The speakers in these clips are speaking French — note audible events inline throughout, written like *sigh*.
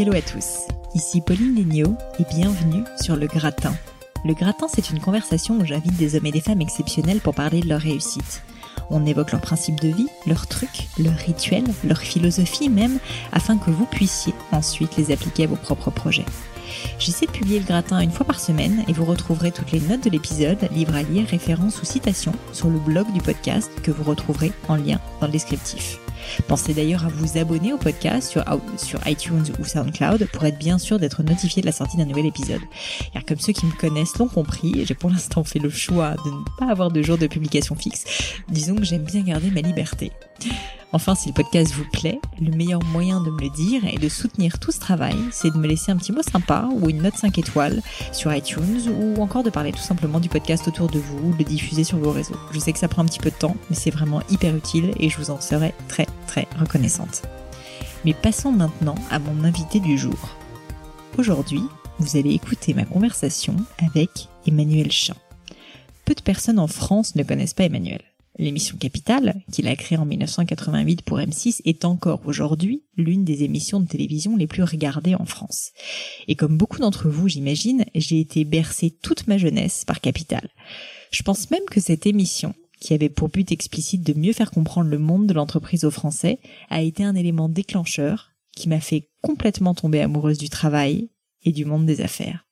Hello à tous, ici Pauline Léniaud et bienvenue sur Le Gratin. Le Gratin, c'est une conversation où j'invite des hommes et des femmes exceptionnels pour parler de leur réussite. On évoque leurs principes de vie, leurs trucs, leurs rituels, leur philosophie même, afin que vous puissiez ensuite les appliquer à vos propres projets. J'essaie de publier le gratin une fois par semaine et vous retrouverez toutes les notes de l'épisode, livres à lire, références ou citations sur le blog du podcast que vous retrouverez en lien dans le descriptif. Pensez d'ailleurs à vous abonner au podcast sur, iTunes ou SoundCloud pour être bien sûr d'être notifié de la sortie d'un nouvel épisode. Car comme ceux qui me connaissent l'ont compris, j'ai pour l'instant fait le choix de ne pas avoir de jour de publication fixe. Disons que j'aime bien garder ma liberté. Enfin, si le podcast vous plaît, le meilleur moyen de me le dire et de soutenir tout ce travail, c'est de me laisser un petit mot sympa ou une note 5 étoiles sur iTunes ou encore de parler tout simplement du podcast autour de vous ou de le diffuser sur vos réseaux. Je sais que ça prend un petit peu de temps, mais c'est vraiment hyper utile et je vous en serai très reconnaissante. Mais passons maintenant à mon invité du jour. Aujourd'hui, vous allez écouter ma conversation avec Emmanuel Chan. Peu de personnes en France ne connaissent pas Emmanuel. L'émission Capital, qu'il a créée en 1988 pour M6, est encore aujourd'hui l'une des émissions de télévision les plus regardées en France. Et comme beaucoup d'entre vous, j'imagine, j'ai été bercée toute ma jeunesse par Capital. Je pense même que cette émission, qui avait pour but explicite de mieux faire comprendre le monde de l'entreprise aux Français, a été un élément déclencheur qui m'a fait complètement tomber amoureuse du travail et du monde des affaires.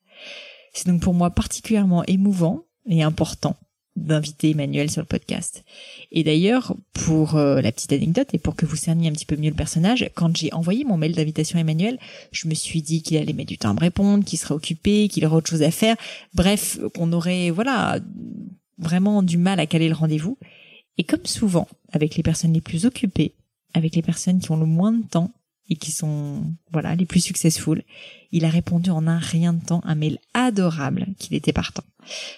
C'est donc pour moi particulièrement émouvant et important d'inviter Emmanuel sur le podcast. Et d'ailleurs, pour euh, la petite anecdote et pour que vous cerniez un petit peu mieux le personnage, quand j'ai envoyé mon mail d'invitation à Emmanuel, je me suis dit qu'il allait mettre du temps à me répondre, qu'il serait occupé, qu'il aurait autre chose à faire. Bref, qu'on aurait, voilà, vraiment du mal à caler le rendez-vous. Et comme souvent, avec les personnes les plus occupées, avec les personnes qui ont le moins de temps, et qui sont voilà les plus successful. Il a répondu en un rien de temps un mail adorable qu'il était partant.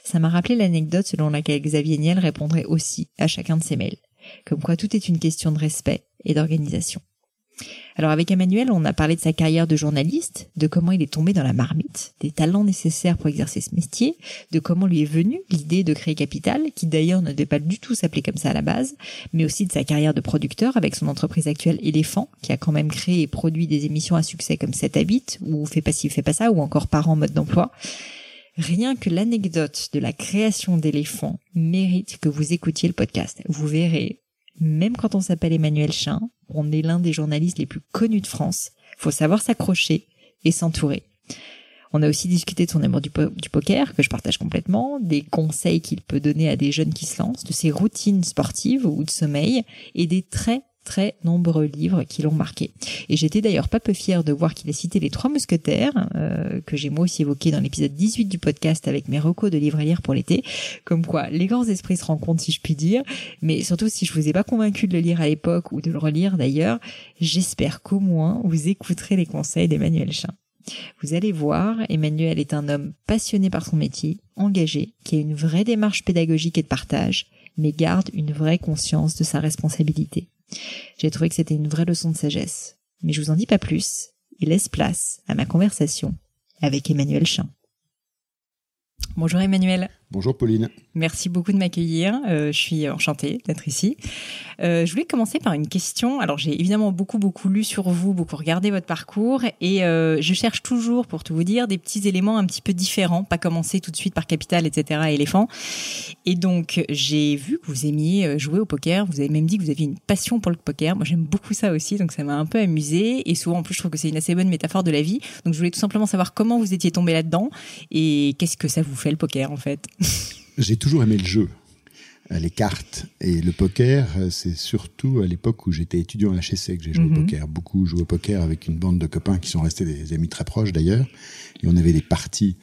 Ça m'a rappelé l'anecdote selon laquelle Xavier Niel répondrait aussi à chacun de ses mails. Comme quoi tout est une question de respect et d'organisation. Alors avec Emmanuel, on a parlé de sa carrière de journaliste, de comment il est tombé dans la marmite, des talents nécessaires pour exercer ce métier, de comment lui est venue l'idée de créer Capital, qui d'ailleurs ne devait pas du tout s'appeler comme ça à la base, mais aussi de sa carrière de producteur avec son entreprise actuelle Éléphant, qui a quand même créé et produit des émissions à succès comme 7 Habits, ou Fais pas ci, fais pas ça, ou encore Parents mode d'emploi. Rien que l'anecdote de la création d'éléphant mérite que vous écoutiez le podcast. Vous verrez, même quand on s'appelle Emmanuel Chin, on est l'un des journalistes les plus connus de France. Faut savoir s'accrocher et s'entourer. On a aussi discuté de son amour du, poker, que je partage complètement, des conseils qu'il peut donner à des jeunes qui se lancent, de ses routines sportives ou de sommeil, et des très très nombreux livres qui l'ont marqué. Et j'étais d'ailleurs pas peu fière de voir qu'il a cité les trois mousquetaires, euh, que j'ai moi aussi évoqué dans l'épisode 18 du podcast avec mes recos de livres à lire pour l'été. Comme quoi, les grands esprits se rencontrent si je puis dire. Mais surtout, si je vous ai pas convaincu de le lire à l'époque ou de le relire d'ailleurs, j'espère qu'au moins vous écouterez les conseils d'Emmanuel Chin. Vous allez voir, Emmanuel est un homme passionné par son métier, engagé, qui a une vraie démarche pédagogique et de partage, mais garde une vraie conscience de sa responsabilité. J'ai trouvé que c'était une vraie leçon de sagesse. Mais je vous en dis pas plus et laisse place à ma conversation avec Emmanuel Chin. Bonjour Emmanuel. Bonjour Pauline. Merci beaucoup de m'accueillir. Euh, je suis enchantée d'être ici. Euh, je voulais commencer par une question. Alors j'ai évidemment beaucoup beaucoup lu sur vous, beaucoup regardé votre parcours et euh, je cherche toujours, pour tout vous dire, des petits éléments un petit peu différents, pas commencer tout de suite par capital, etc. éléphant. Et donc j'ai vu que vous aimiez jouer au poker. Vous avez même dit que vous aviez une passion pour le poker. Moi j'aime beaucoup ça aussi, donc ça m'a un peu amusé. Et souvent en plus je trouve que c'est une assez bonne métaphore de la vie. Donc je voulais tout simplement savoir comment vous étiez tombé là-dedans et qu'est-ce que ça vous fait le poker en fait? *laughs* J'ai toujours aimé le jeu, euh, les cartes et le poker. Euh, c'est surtout à l'époque où j'étais étudiant à HEC que j'ai joué au mhm. poker. Beaucoup joué au poker avec une bande de copains qui sont restés des amis très proches d'ailleurs. Et on avait des parties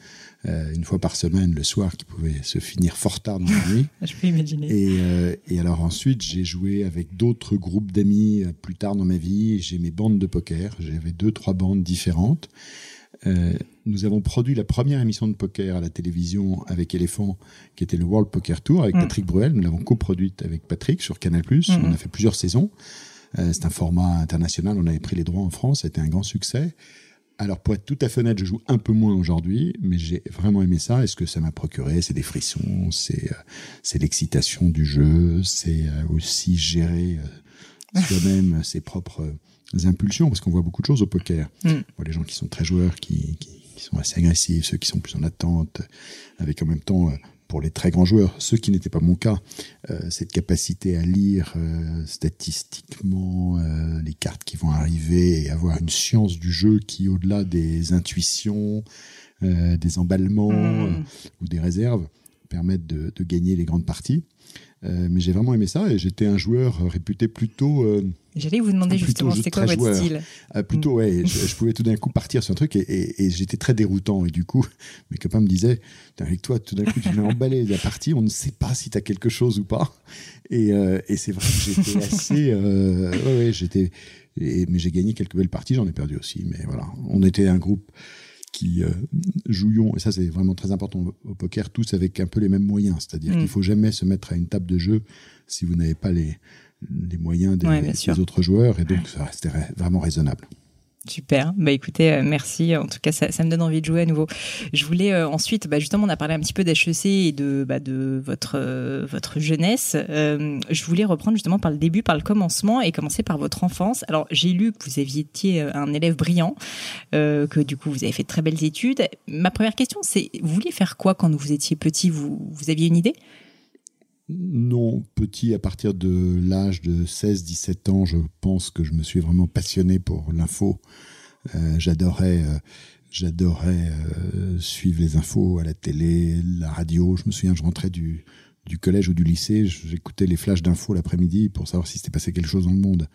euh, une fois par semaine le soir qui pouvaient se finir fort tard dans la nuit. *laughs* Je peux imaginer. Et, et alors ensuite, j'ai joué avec d'autres groupes d'amis plus tard dans ma vie. J'ai mes bandes de poker. J'avais deux, trois bandes différentes. Euh, nous avons produit la première émission de poker à la télévision avec Elephant, qui était le World Poker Tour avec mm. Patrick Bruel. Nous l'avons coproduite avec Patrick sur Canal+. Mm. On a fait plusieurs saisons. Euh, c'est un format international. On avait pris les droits en France. C'était un grand succès. Alors, pour être tout à fait honnête, je joue un peu moins aujourd'hui, mais j'ai vraiment aimé ça. Et ce que ça m'a procuré, c'est des frissons, c'est euh, l'excitation du jeu, c'est aussi gérer soi-même *laughs* ses propres impulsions, parce qu'on voit beaucoup de choses au poker. Mm. On voit les gens qui sont très joueurs, qui, qui, sont assez agressifs, ceux qui sont plus en attente, avec en même temps pour les très grands joueurs, ce qui n'était pas mon cas, euh, cette capacité à lire euh, statistiquement euh, les cartes qui vont arriver et avoir une science du jeu qui, au-delà des intuitions, des emballements mmh. ou des réserves, permettent de, de, gagner les grandes parties. Mais j'ai vraiment aimé ça et j'étais un joueur réputé plutôt J'allais vous demander justement, c'est quoi votre style euh, Plutôt, ouais, je, *laughs* pouvais tout d'un coup partir sur un truc et, j'étais très déroutant. Et du coup, *laughs* mes copains me disaient, avec toi, tout d'un coup, tu viens emballer la partie, on ne sait pas si tu as quelque chose ou pas. Et, euh, c'est vrai que j'étais *laughs* assez... Euh, ouais, j'étais... mais j'ai gagné quelques belles parties, j'en ai perdu aussi. Mais voilà, on était un groupe qui jouions, et ça c'est vraiment très important au poker, tous avec un peu les mêmes moyens. C'est-à-dire mm. qu'il faut jamais se mettre à une table de jeu si vous n'avez pas les les moyens des, autres joueurs et donc ça restait vraiment raisonnable. Super. Bah écoutez, euh, merci. En tout cas, ça, me donne envie de jouer à nouveau. Je voulais euh, ensuite, bah, justement, on a parlé un petit peu d'HEC et de, bah, de votre euh, votre jeunesse. je voulais reprendre justement par le début, par le commencement et commencer par votre enfance. Alors, j'ai lu que vous aviez été un élève brillant, que du coup vous avez fait de très belles études. Ma première question, c'est vous vouliez faire quoi quand vous étiez petit? Vous vous aviez une idée? Non, petit, à partir de l'âge de 16-17 ans, je pense que je me suis vraiment passionné pour l'info. Euh, j'adorais euh, j'adorais euh, suivre les infos à la télé, la radio. Je me souviens, je rentrais du, collège ou du lycée, j'écoutais les flashs d'infos l'après-midi pour savoir si s'était passé quelque chose dans le monde.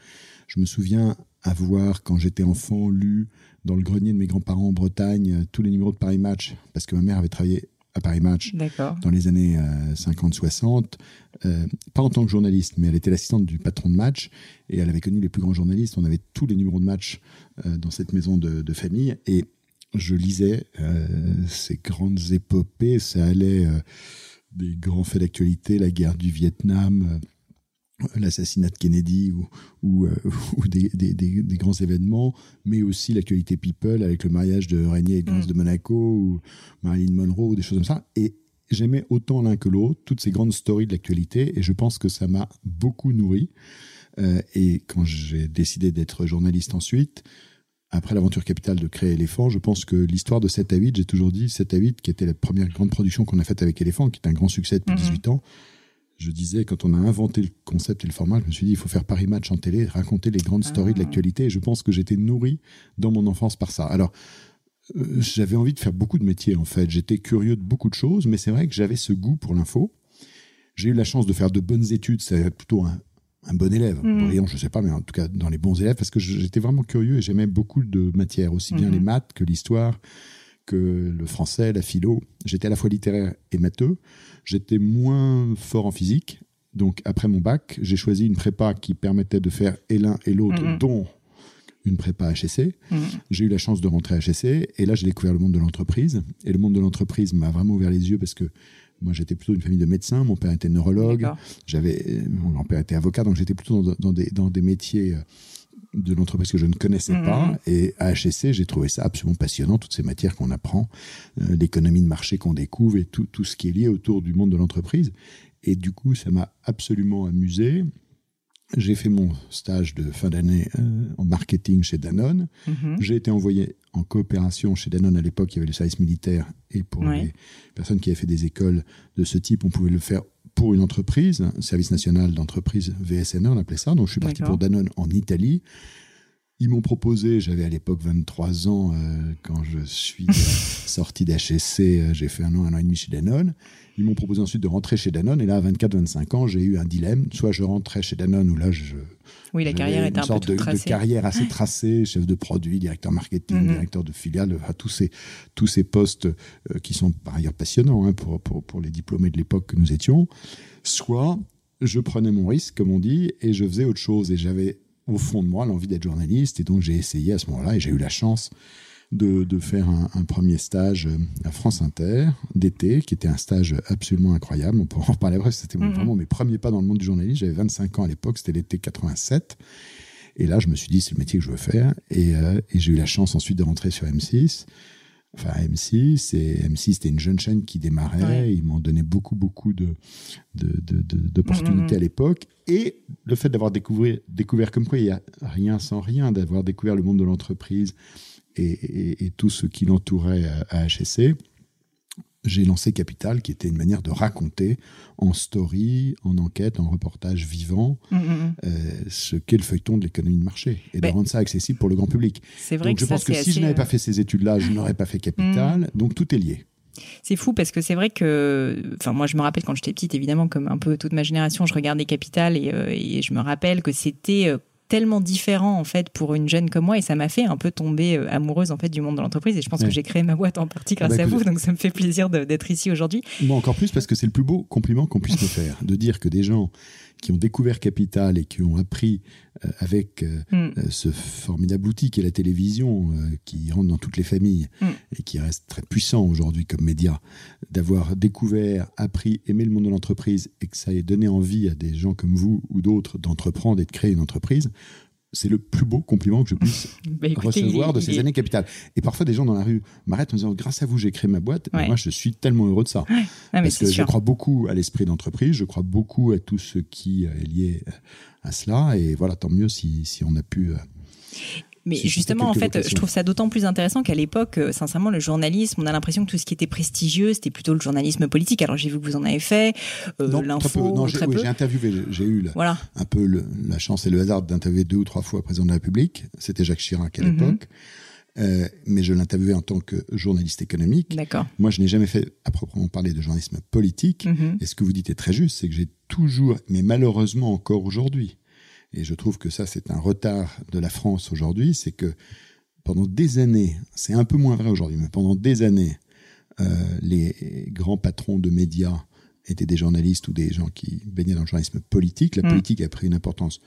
Je me souviens avoir, quand j'étais enfant, lu dans le grenier de mes grands-parents en Bretagne tous les numéros de Paris Match, parce que ma mère avait travaillé à Paris Match dans les années 50-60, euh, euh, pas en tant que journaliste, mais elle était l'assistante du patron de match et elle avait connu les plus grands journalistes. On avait tous les numéros de match euh, dans cette maison de, famille et je lisais ces grandes épopées. Ça allait des grands faits d'actualité, la guerre du Vietnam l'assassinat de Kennedy ou, ou, euh, *laughs* des, des, des, grands événements, mais aussi l'actualité people avec le mariage de Régnier et de mm. de Monaco ou Marilyn Monroe ou des choses comme ça. Et j'aimais autant l'un que l'autre toutes ces grandes stories de l'actualité et je pense que ça m'a beaucoup nourri. Euh, et quand j'ai décidé d'être journaliste ensuite, après l'aventure capitale de créer Elephant, je pense que l'histoire de 7 à 8, j'ai toujours dit 7 à 8, qui était la première grande production qu'on a faite avec Elephant, qui est un grand succès depuis 18 mm-hmm. ans, je disais, quand on a inventé le concept et le format, je me suis dit, il faut faire Paris Match en télé, raconter les grandes stories de ah. l'actualité. Et je pense que j'étais nourri dans mon enfance par ça. Alors, euh, j'avais envie de faire beaucoup de métiers, en fait. J'étais curieux de beaucoup de choses, mais c'est vrai que j'avais ce goût pour l'info. J'ai eu la chance de faire de bonnes études. C'est plutôt un, bon élève. Mmh. Brillant, je sais pas, mais en tout cas, dans les bons élèves, parce que j'étais vraiment curieux et j'aimais beaucoup de matières, aussi bien mmh. les maths que l'histoire, que le français, la philo. J'étais à la fois littéraire et matheux. J'étais moins fort en physique. Donc, après mon bac, j'ai choisi une prépa qui permettait de faire et l'un et l'autre, dont une prépa HSC. Mm-hmm. J'ai eu la chance de rentrer à HSC et là, j'ai découvert le monde de l'entreprise. Et le monde de l'entreprise m'a vraiment ouvert les yeux parce que moi, j'étais plutôt une famille de médecins. Mon père était neurologue. J'avais, mon grand-père était avocat, donc j'étais plutôt dans, des, dans des métiers euh, de l'entreprise que je ne connaissais pas. Mhm. Et à HSC, j'ai trouvé ça absolument passionnant, toutes ces matières qu'on apprend, euh, l'économie de marché qu'on découvre et tout, tout ce qui est lié autour du monde de l'entreprise. Et du coup, ça m'a absolument amusé. J'ai fait mon stage de fin d'année euh, en marketing chez Danone. Mhm. J'ai été envoyé en coopération chez Danone à l'époque, il y avait le service militaire et pour les personnes qui avaient fait des écoles de ce type, on pouvait le faire pour une entreprise, un service national d'entreprise VSNE, on appelait ça. Donc je suis parti pour Danone en Italie. Ils m'ont proposé, j'avais à l'époque 23 ans euh, quand je suis *laughs* sorti d'HSC, euh, j'ai fait un an, un an et demi chez Danone. Ils m'ont proposé ensuite de rentrer chez Danone et là à 24-25 ans, j'ai eu un dilemme, soit je rentrais chez Danone ou là je oui, la carrière était une sorte de, de, carrière assez *laughs* tracée, chef de produit, directeur marketing, mhm. directeur de filiale, tous ces tous ces postes euh, qui sont par ailleurs passionnants hein, pour, pour, pour les diplômés de l'époque que nous étions. Soit je prenais mon risque, comme on dit, et je faisais autre chose. Et j'avais au fond de moi l'envie d'être journaliste, et donc j'ai essayé à ce moment-là, et j'ai eu la chance de, faire un, premier stage euh, à France Inter d'été, qui était un stage absolument incroyable. On pourra en reparler bref, c'était mhm. vraiment mes premiers pas dans le monde du journalisme. J'avais 25 ans à l'époque, c'était l'été 87. Et là, je me suis dit, c'est le métier que je veux faire. Et, euh, et j'ai eu la chance ensuite de rentrer sur M6. Enfin M6, et M6 c'était une jeune chaîne qui démarrait, ils m'ont donné beaucoup beaucoup de d'opportunités de, à l'époque, et le fait d'avoir découvert, découvert comme quoi il y a rien sans rien, d'avoir découvert le monde de l'entreprise et, et, tout ce qui l'entourait à, à HSC, j'ai lancé Capital, qui était une manière de raconter en story, en enquête, en reportage vivant, mm, mm, mm. Euh, ce qu'est le feuilleton de l'économie de marché et de rendre ça accessible pour le grand public. C'est vrai donc je pense que si je n'avais pas euh, fait ces études-là, je n'aurais pas fait Capital. Donc tout est lié. C'est fou parce que c'est vrai que, enfin moi je me rappelle quand j'étais petite, évidemment comme un peu toute ma génération, je regardais Capital et, euh, et je me rappelle que c'était tellement différent en fait pour une jeune comme moi et ça m'a fait un peu tomber euh, amoureuse en fait du monde de l'entreprise et je pense que j'ai créé ma boîte en partie grâce bah, à vous donc ça me fait plaisir d'être ici aujourd'hui. Moi encore plus parce que c'est le plus beau compliment qu'on puisse me faire de dire que des gens qui ont découvert Capital et qui ont appris euh, avec euh, mm. euh, ce formidable outil qui est la télévision, qui rentre dans toutes les familles mm. et qui reste très puissant aujourd'hui comme média, d'avoir découvert, appris, aimé le monde de l'entreprise et que ça ait donné envie à des gens comme vous ou d'autres d'entreprendre et de créer une entreprise c'est le plus beau compliment que je puisse *laughs* bah, recevoir de ces années capitales. Et parfois, des gens dans la rue m'arrêtent en disant Grâce à vous, j'ai créé ma boîte. Et moi, je suis tellement heureux de ça. Parce que je crois beaucoup à l'esprit d'entreprise, je crois beaucoup à tout ce qui est lié à cela. Et voilà, tant mieux si, si on a pu mais justement, en fait, je trouve ça d'autant plus intéressant qu'à l'époque, euh, sincèrement, le journalisme, on a l'impression que tout ce qui était prestigieux, c'était plutôt le journalisme politique. Alors j'ai vu que vous en avez fait, euh, l'info, Non, j'ai interviewé, j'ai eu un peu la chance et le hasard d'interviewer deux ou trois fois le président de la République. C'était Jacques Chirac à mhm. l'époque. Euh, mais je l'interviewais en tant que journaliste économique. D'accord. Moi, je n'ai jamais fait à proprement parler de journalisme politique. Mhm. Et ce que vous dites est très juste, c'est que j'ai toujours, mais malheureusement encore aujourd'hui, et je trouve que ça, c'est un retard de la France aujourd'hui, c'est que pendant des années, c'est un peu moins vrai aujourd'hui, mais pendant des années, euh, les grands patrons de médias étaient des journalistes ou des gens qui baignaient dans le journalisme politique. La mm. politique a pris une importance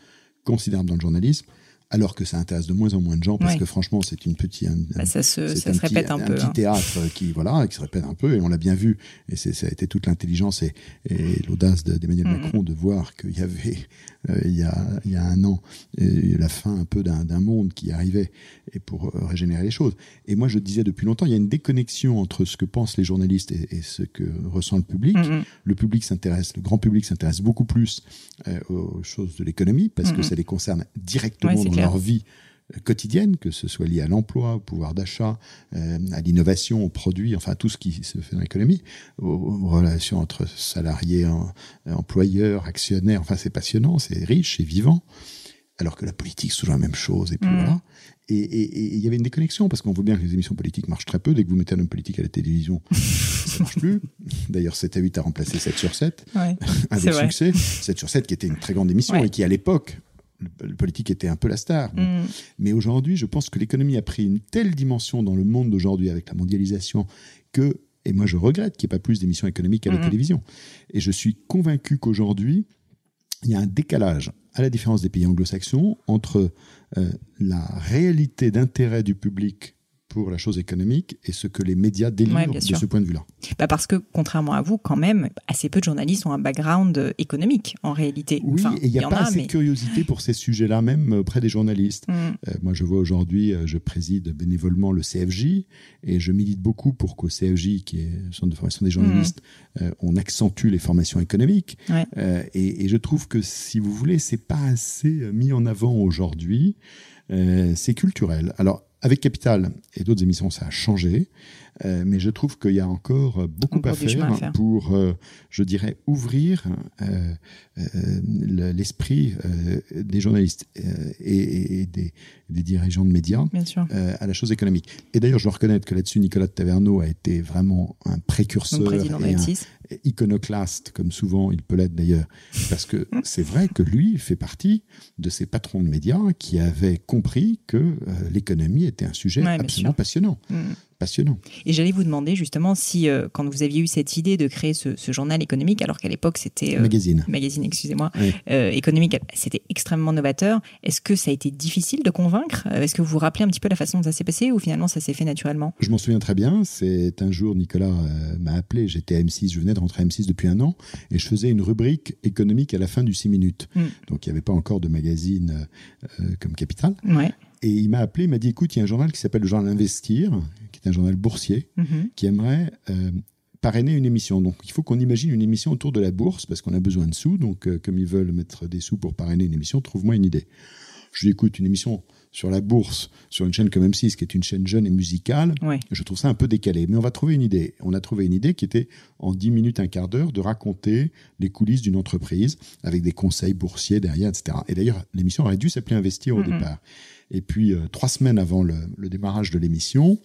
considérable dans le journalisme alors que ça intéresse de moins en moins de gens parce que franchement c'est une petite bah, ça se, ça se répète un, peu petit hein. théâtre qui voilà qui se répète un peu et on l'a bien vu. Et ça a été toute l'intelligence et, et l'audace d'Emmanuel. Macron de voir qu'il y avait euh, il, y a, il y a un an la fin un peu d'un monde qui arrivait et pour euh, régénérer les choses. Et moi je disais depuis longtemps il y a une déconnexion entre ce que pensent les journalistes et, ce que ressent le public. Le public s'intéresse le grand public s'intéresse beaucoup plus euh, aux choses de l'économie parce que ça les concerne directement leur vie quotidienne, que ce soit lié à l'emploi, au pouvoir d'achat, euh, à l'innovation, aux produits, enfin tout ce qui se fait dans l'économie, aux, relations entre salariés, employeurs, actionnaires, enfin c'est passionnant, c'est riche, c'est vivant. Alors que la politique, c'est toujours la même chose, et puis mm. voilà. Et il y avait une déconnexion, parce qu'on voit bien que les émissions politiques marchent très peu. Dès que vous mettez un homme politique à la télévision, *laughs* ça marche plus. D'ailleurs, 7 à 8 a remplacé 7 sur 7, avec *laughs* succès. 7 sur 7 qui était une très grande émission, et qui à l'époque le, politique était un peu la star. Mm. Mais aujourd'hui, je pense que l'économie a pris une telle dimension dans le monde d'aujourd'hui avec la mondialisation que, et moi je regrette qu'il n'y ait pas plus d'émissions économiques à la mm. télévision. Et je suis convaincu qu'aujourd'hui, il y a un décalage, à la différence des pays anglo-saxons, entre euh, la réalité d'intérêt du public pour la chose économique et ce que les médias délivrent de ce point de vue-là. Bah parce que, contrairement à vous, quand même, assez peu de journalistes ont un background euh, économique, en réalité. Oui, et il n'y a pas assez de curiosité pour ces sujets-là, même euh, auprès des journalistes. Mm. Euh, moi, je vois aujourd'hui, je préside bénévolement le CFJ, et je milite beaucoup pour qu'au CFJ, qui est le centre de formation des journalistes, mm. on accentue les formations économiques. et, et, je trouve que, si vous voulez, c'est pas assez mis en avant aujourd'hui. c'est culturel. Alors, avec Capital et d'autres émissions, ça a changé. Euh, mais je trouve qu'il y a encore beaucoup à, faire pour, euh, je dirais, ouvrir euh, l'esprit des journalistes et, des, dirigeants de médias à la chose économique. Et d'ailleurs, je dois reconnaître que là-dessus, Nicolas de Taverneau a été vraiment un précurseur et un iconoclaste, comme souvent il peut l'être d'ailleurs, parce que *laughs* c'est vrai que lui fait partie de ces patrons de médias qui avaient compris que l'économie était un sujet absolument passionnant. Mm passionnant. Et j'allais vous demander justement si, euh, quand vous aviez eu cette idée de créer ce, journal économique, alors qu'à l'époque c'était... Euh, magazine. Magazine, excusez-moi. Euh, économique, c'était extrêmement novateur. Est-ce que ça a été difficile de convaincre? Est-ce que vous vous rappelez un petit peu la façon dont ça s'est passé ou finalement ça s'est fait naturellement? Je m'en souviens très bien. C'est un jour, Nicolas m'a appelé. J'étais à M6, je venais de rentrer à M6 depuis un an et je faisais une rubrique économique à la fin du 6 minutes. Mm. Donc il n'y avait pas encore de magazine comme Capital. Ouais. Et il m'a appelé, il m'a dit écoute, il y a un journal qui s'appelle le journal Investir, qui est un journal boursier, Mhm. qui aimerait euh, parrainer une émission. Donc il faut qu'on imagine une émission autour de la bourse, parce qu'on a besoin de sous. Donc euh, comme ils veulent mettre des sous pour parrainer une émission, trouve-moi une idée. Je lui écoute une émission sur la bourse, sur une chaîne comme M6, qui est une chaîne jeune et musicale. Ouais. Je trouve ça un peu décalé. Mais on va trouver une idée. On a trouvé une idée qui était en 10 minutes, un quart d'heure, de raconter les coulisses d'une entreprise avec des conseils boursiers derrière, etc. Et d'ailleurs, l'émission aurait dû s'appeler Investir au départ. Et puis, euh, trois semaines avant le, le démarrage de l'émission,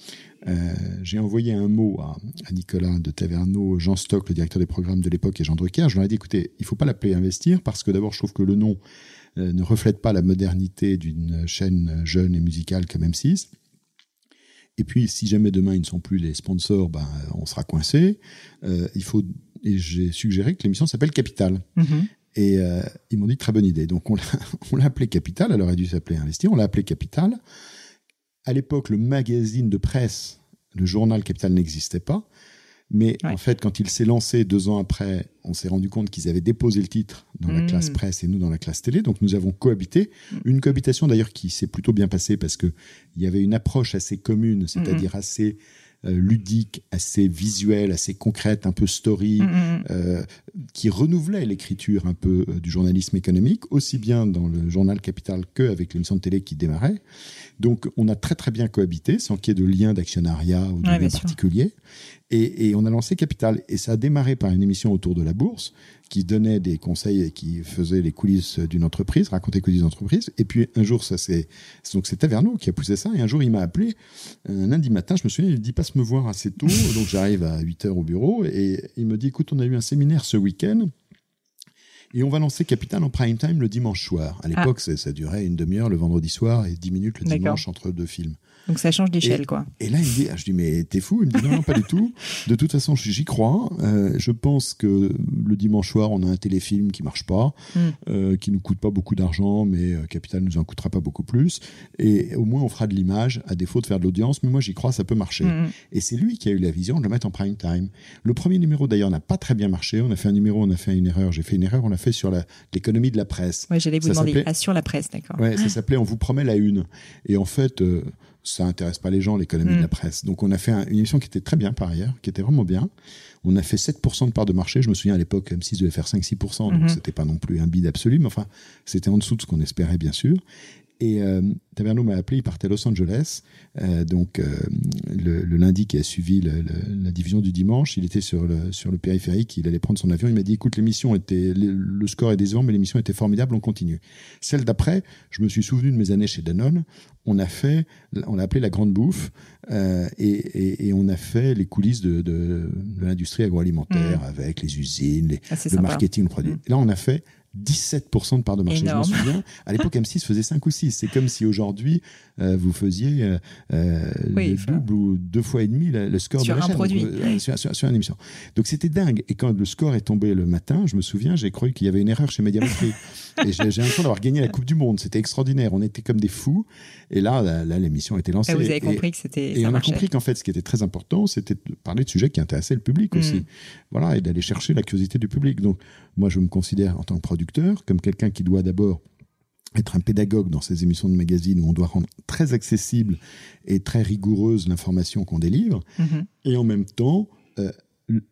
euh, j'ai envoyé un mot à, à Nicolas de Taverneau, Jean Stock, le directeur des programmes de l'époque, et Jean Drucker. Je leur ai dit, écoutez, il faut pas l'appeler Investir parce que d'abord, je trouve que le nom ne reflète pas la modernité d'une chaîne jeune et musicale comme M6. Et puis, si jamais demain ils ne sont plus les sponsors, ben, on sera coincé. Euh, il faut, et j'ai suggéré que l'émission s'appelle Capital. Mhm. Et euh, ils m'ont dit très bonne idée. Donc on l'a, *laughs* on l'a appelé Capital. Elle aurait dû s'appeler Investir. On l'a appelé Capital. À l'époque, le magazine de presse, le journal Capital n'existait pas. Mais Ouais. en fait, quand il s'est lancé deux ans après, on s'est rendu compte qu'ils avaient déposé le titre dans la Mm. classe presse et nous dans la classe télé. Donc nous avons cohabité. Une cohabitation d'ailleurs qui s'est plutôt bien passée parce que il y avait une approche assez commune, c'est-à-dire assez ludique, assez visuelle, assez concrète, un peu story, Mhm. euh, qui renouvelait l'écriture un peu euh, du journalisme économique, aussi bien dans le journal Capital qu'avec l'émission de télé qui démarrait. Donc on a très très bien cohabité, sans qu'il y ait de lien d'actionnariat ou de Ouais, lien particulier. Et, et on a lancé Capital. Et ça a démarré par une émission autour de la bourse, qui donnait des conseils et qui faisait les coulisses d'une entreprise, racontait les coulisses d'une entreprise. Et puis un jour, ça c'est donc c'est Taverneau qui a poussé ça. Et un jour, il m'a appelé un lundi matin. Je me souviens, il me dit passe me voir assez tôt. *laughs* donc j'arrive à 8 heures au bureau et il me dit écoute, on a eu un séminaire ce week-end. Et on va lancer Capital en prime time le dimanche soir. À l'époque, ça, ça durait une demi-heure le vendredi soir et 10 minutes le dimanche entre deux films. Donc ça change d'échelle, quoi. Et là, il me dit, ah, je dis, mais t'es fou? Il me dit, non, non, pas du tout. De toute façon, j'y crois. Euh, je pense que le dimanche soir, on a un téléfilm qui marche pas, Mm. euh, qui nous coûte pas beaucoup d'argent, mais euh, Capital nous en coûtera pas beaucoup plus. Et au moins, on fera de l'image, à défaut de faire de l'audience. Mais moi, j'y crois, ça peut marcher. Mhm. Et c'est lui qui a eu la vision de le mettre en prime time. Le premier numéro, d'ailleurs, n'a pas très bien marché. On a fait un numéro, on a fait une erreur. J'ai fait une erreur, on l'a fait sur l'économie de la presse. Ouais, j'allais vous Ça demander. Ah, sur la presse, d'accord. Ouais, ça s'appelait On vous promet la une. Et en fait, euh, ça intéresse pas les gens, l'économie Mm. de la presse. Donc on a fait un- une émission qui était très bien par ailleurs, qui était vraiment bien. On a fait 7% de part de marché. Je me souviens à l'époque, M6 devait faire 5-6%, donc Mhm. c'était pas non plus un bid absolu, mais enfin, c'était en dessous de ce qu'on espérait, bien sûr. Et euh, Taverneau m'a appelé, il partait à Los Angeles. Euh, donc euh, le, le lundi qui a suivi le- le- la division du dimanche, il était sur le, sur le périphérique, il allait prendre son avion. Il m'a dit, écoute, l'émission était, le, score est décevant, mais l'émission était formidable, on continue. Celle d'après, je me suis souvenu de mes années chez Danone. On a fait, on l'a appelé la grande bouffe, euh, et, et, et on a fait les coulisses de, de, de l'industrie agroalimentaire avec les usines, les, Ah, le sympa. marketing, le produit. Mm. Et là, on a fait 17% de part de marché. Énorme. Je me souviens, à l'époque, M6 faisait 5 ou 6. C'est comme si aujourd'hui, euh, vous faisiez euh, euh, Oui, le double ou deux fois et demi le, le score sur de la un chaîne. produit. Donc, euh, sur, sur- sur une émission. Donc c'était dingue. Et quand le score est tombé le matin, je me souviens, j'ai cru qu'il y avait une erreur chez Médiamétrie. *laughs* et j'ai l'impression d'avoir gagné la Coupe du Monde. C'était extraordinaire. On était comme des fous. Et là, là, l'émission était lancée. Ah, vous avez Et- compris que c'était. et ça on a compris qu'en fait, ce qui était très important, c'était de parler de sujets qui intéressaient le public Mm. aussi. Voilà, et d'aller chercher la curiosité du public. Donc, moi, je me considère en tant que producteur comme quelqu'un qui doit d'abord être un pédagogue dans ces émissions de magazine où on doit rendre très accessible et très rigoureuse l'information qu'on délivre. Mhm. Et en même temps, euh,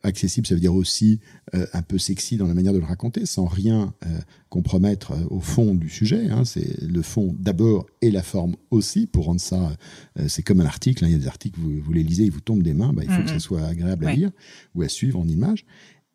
accessible, ça veut dire aussi euh, un peu sexy dans la manière de le raconter, sans rien euh, compromettre euh, au fond du sujet. hein. C'est le fond d'abord et la forme aussi pour rendre ça. c'est comme un article. hein. Il y a des articles, vous, vous les lisez, ils vous tombent des mains. Bah, il faut Mhm. que ça soit agréable à lire ou à suivre en images.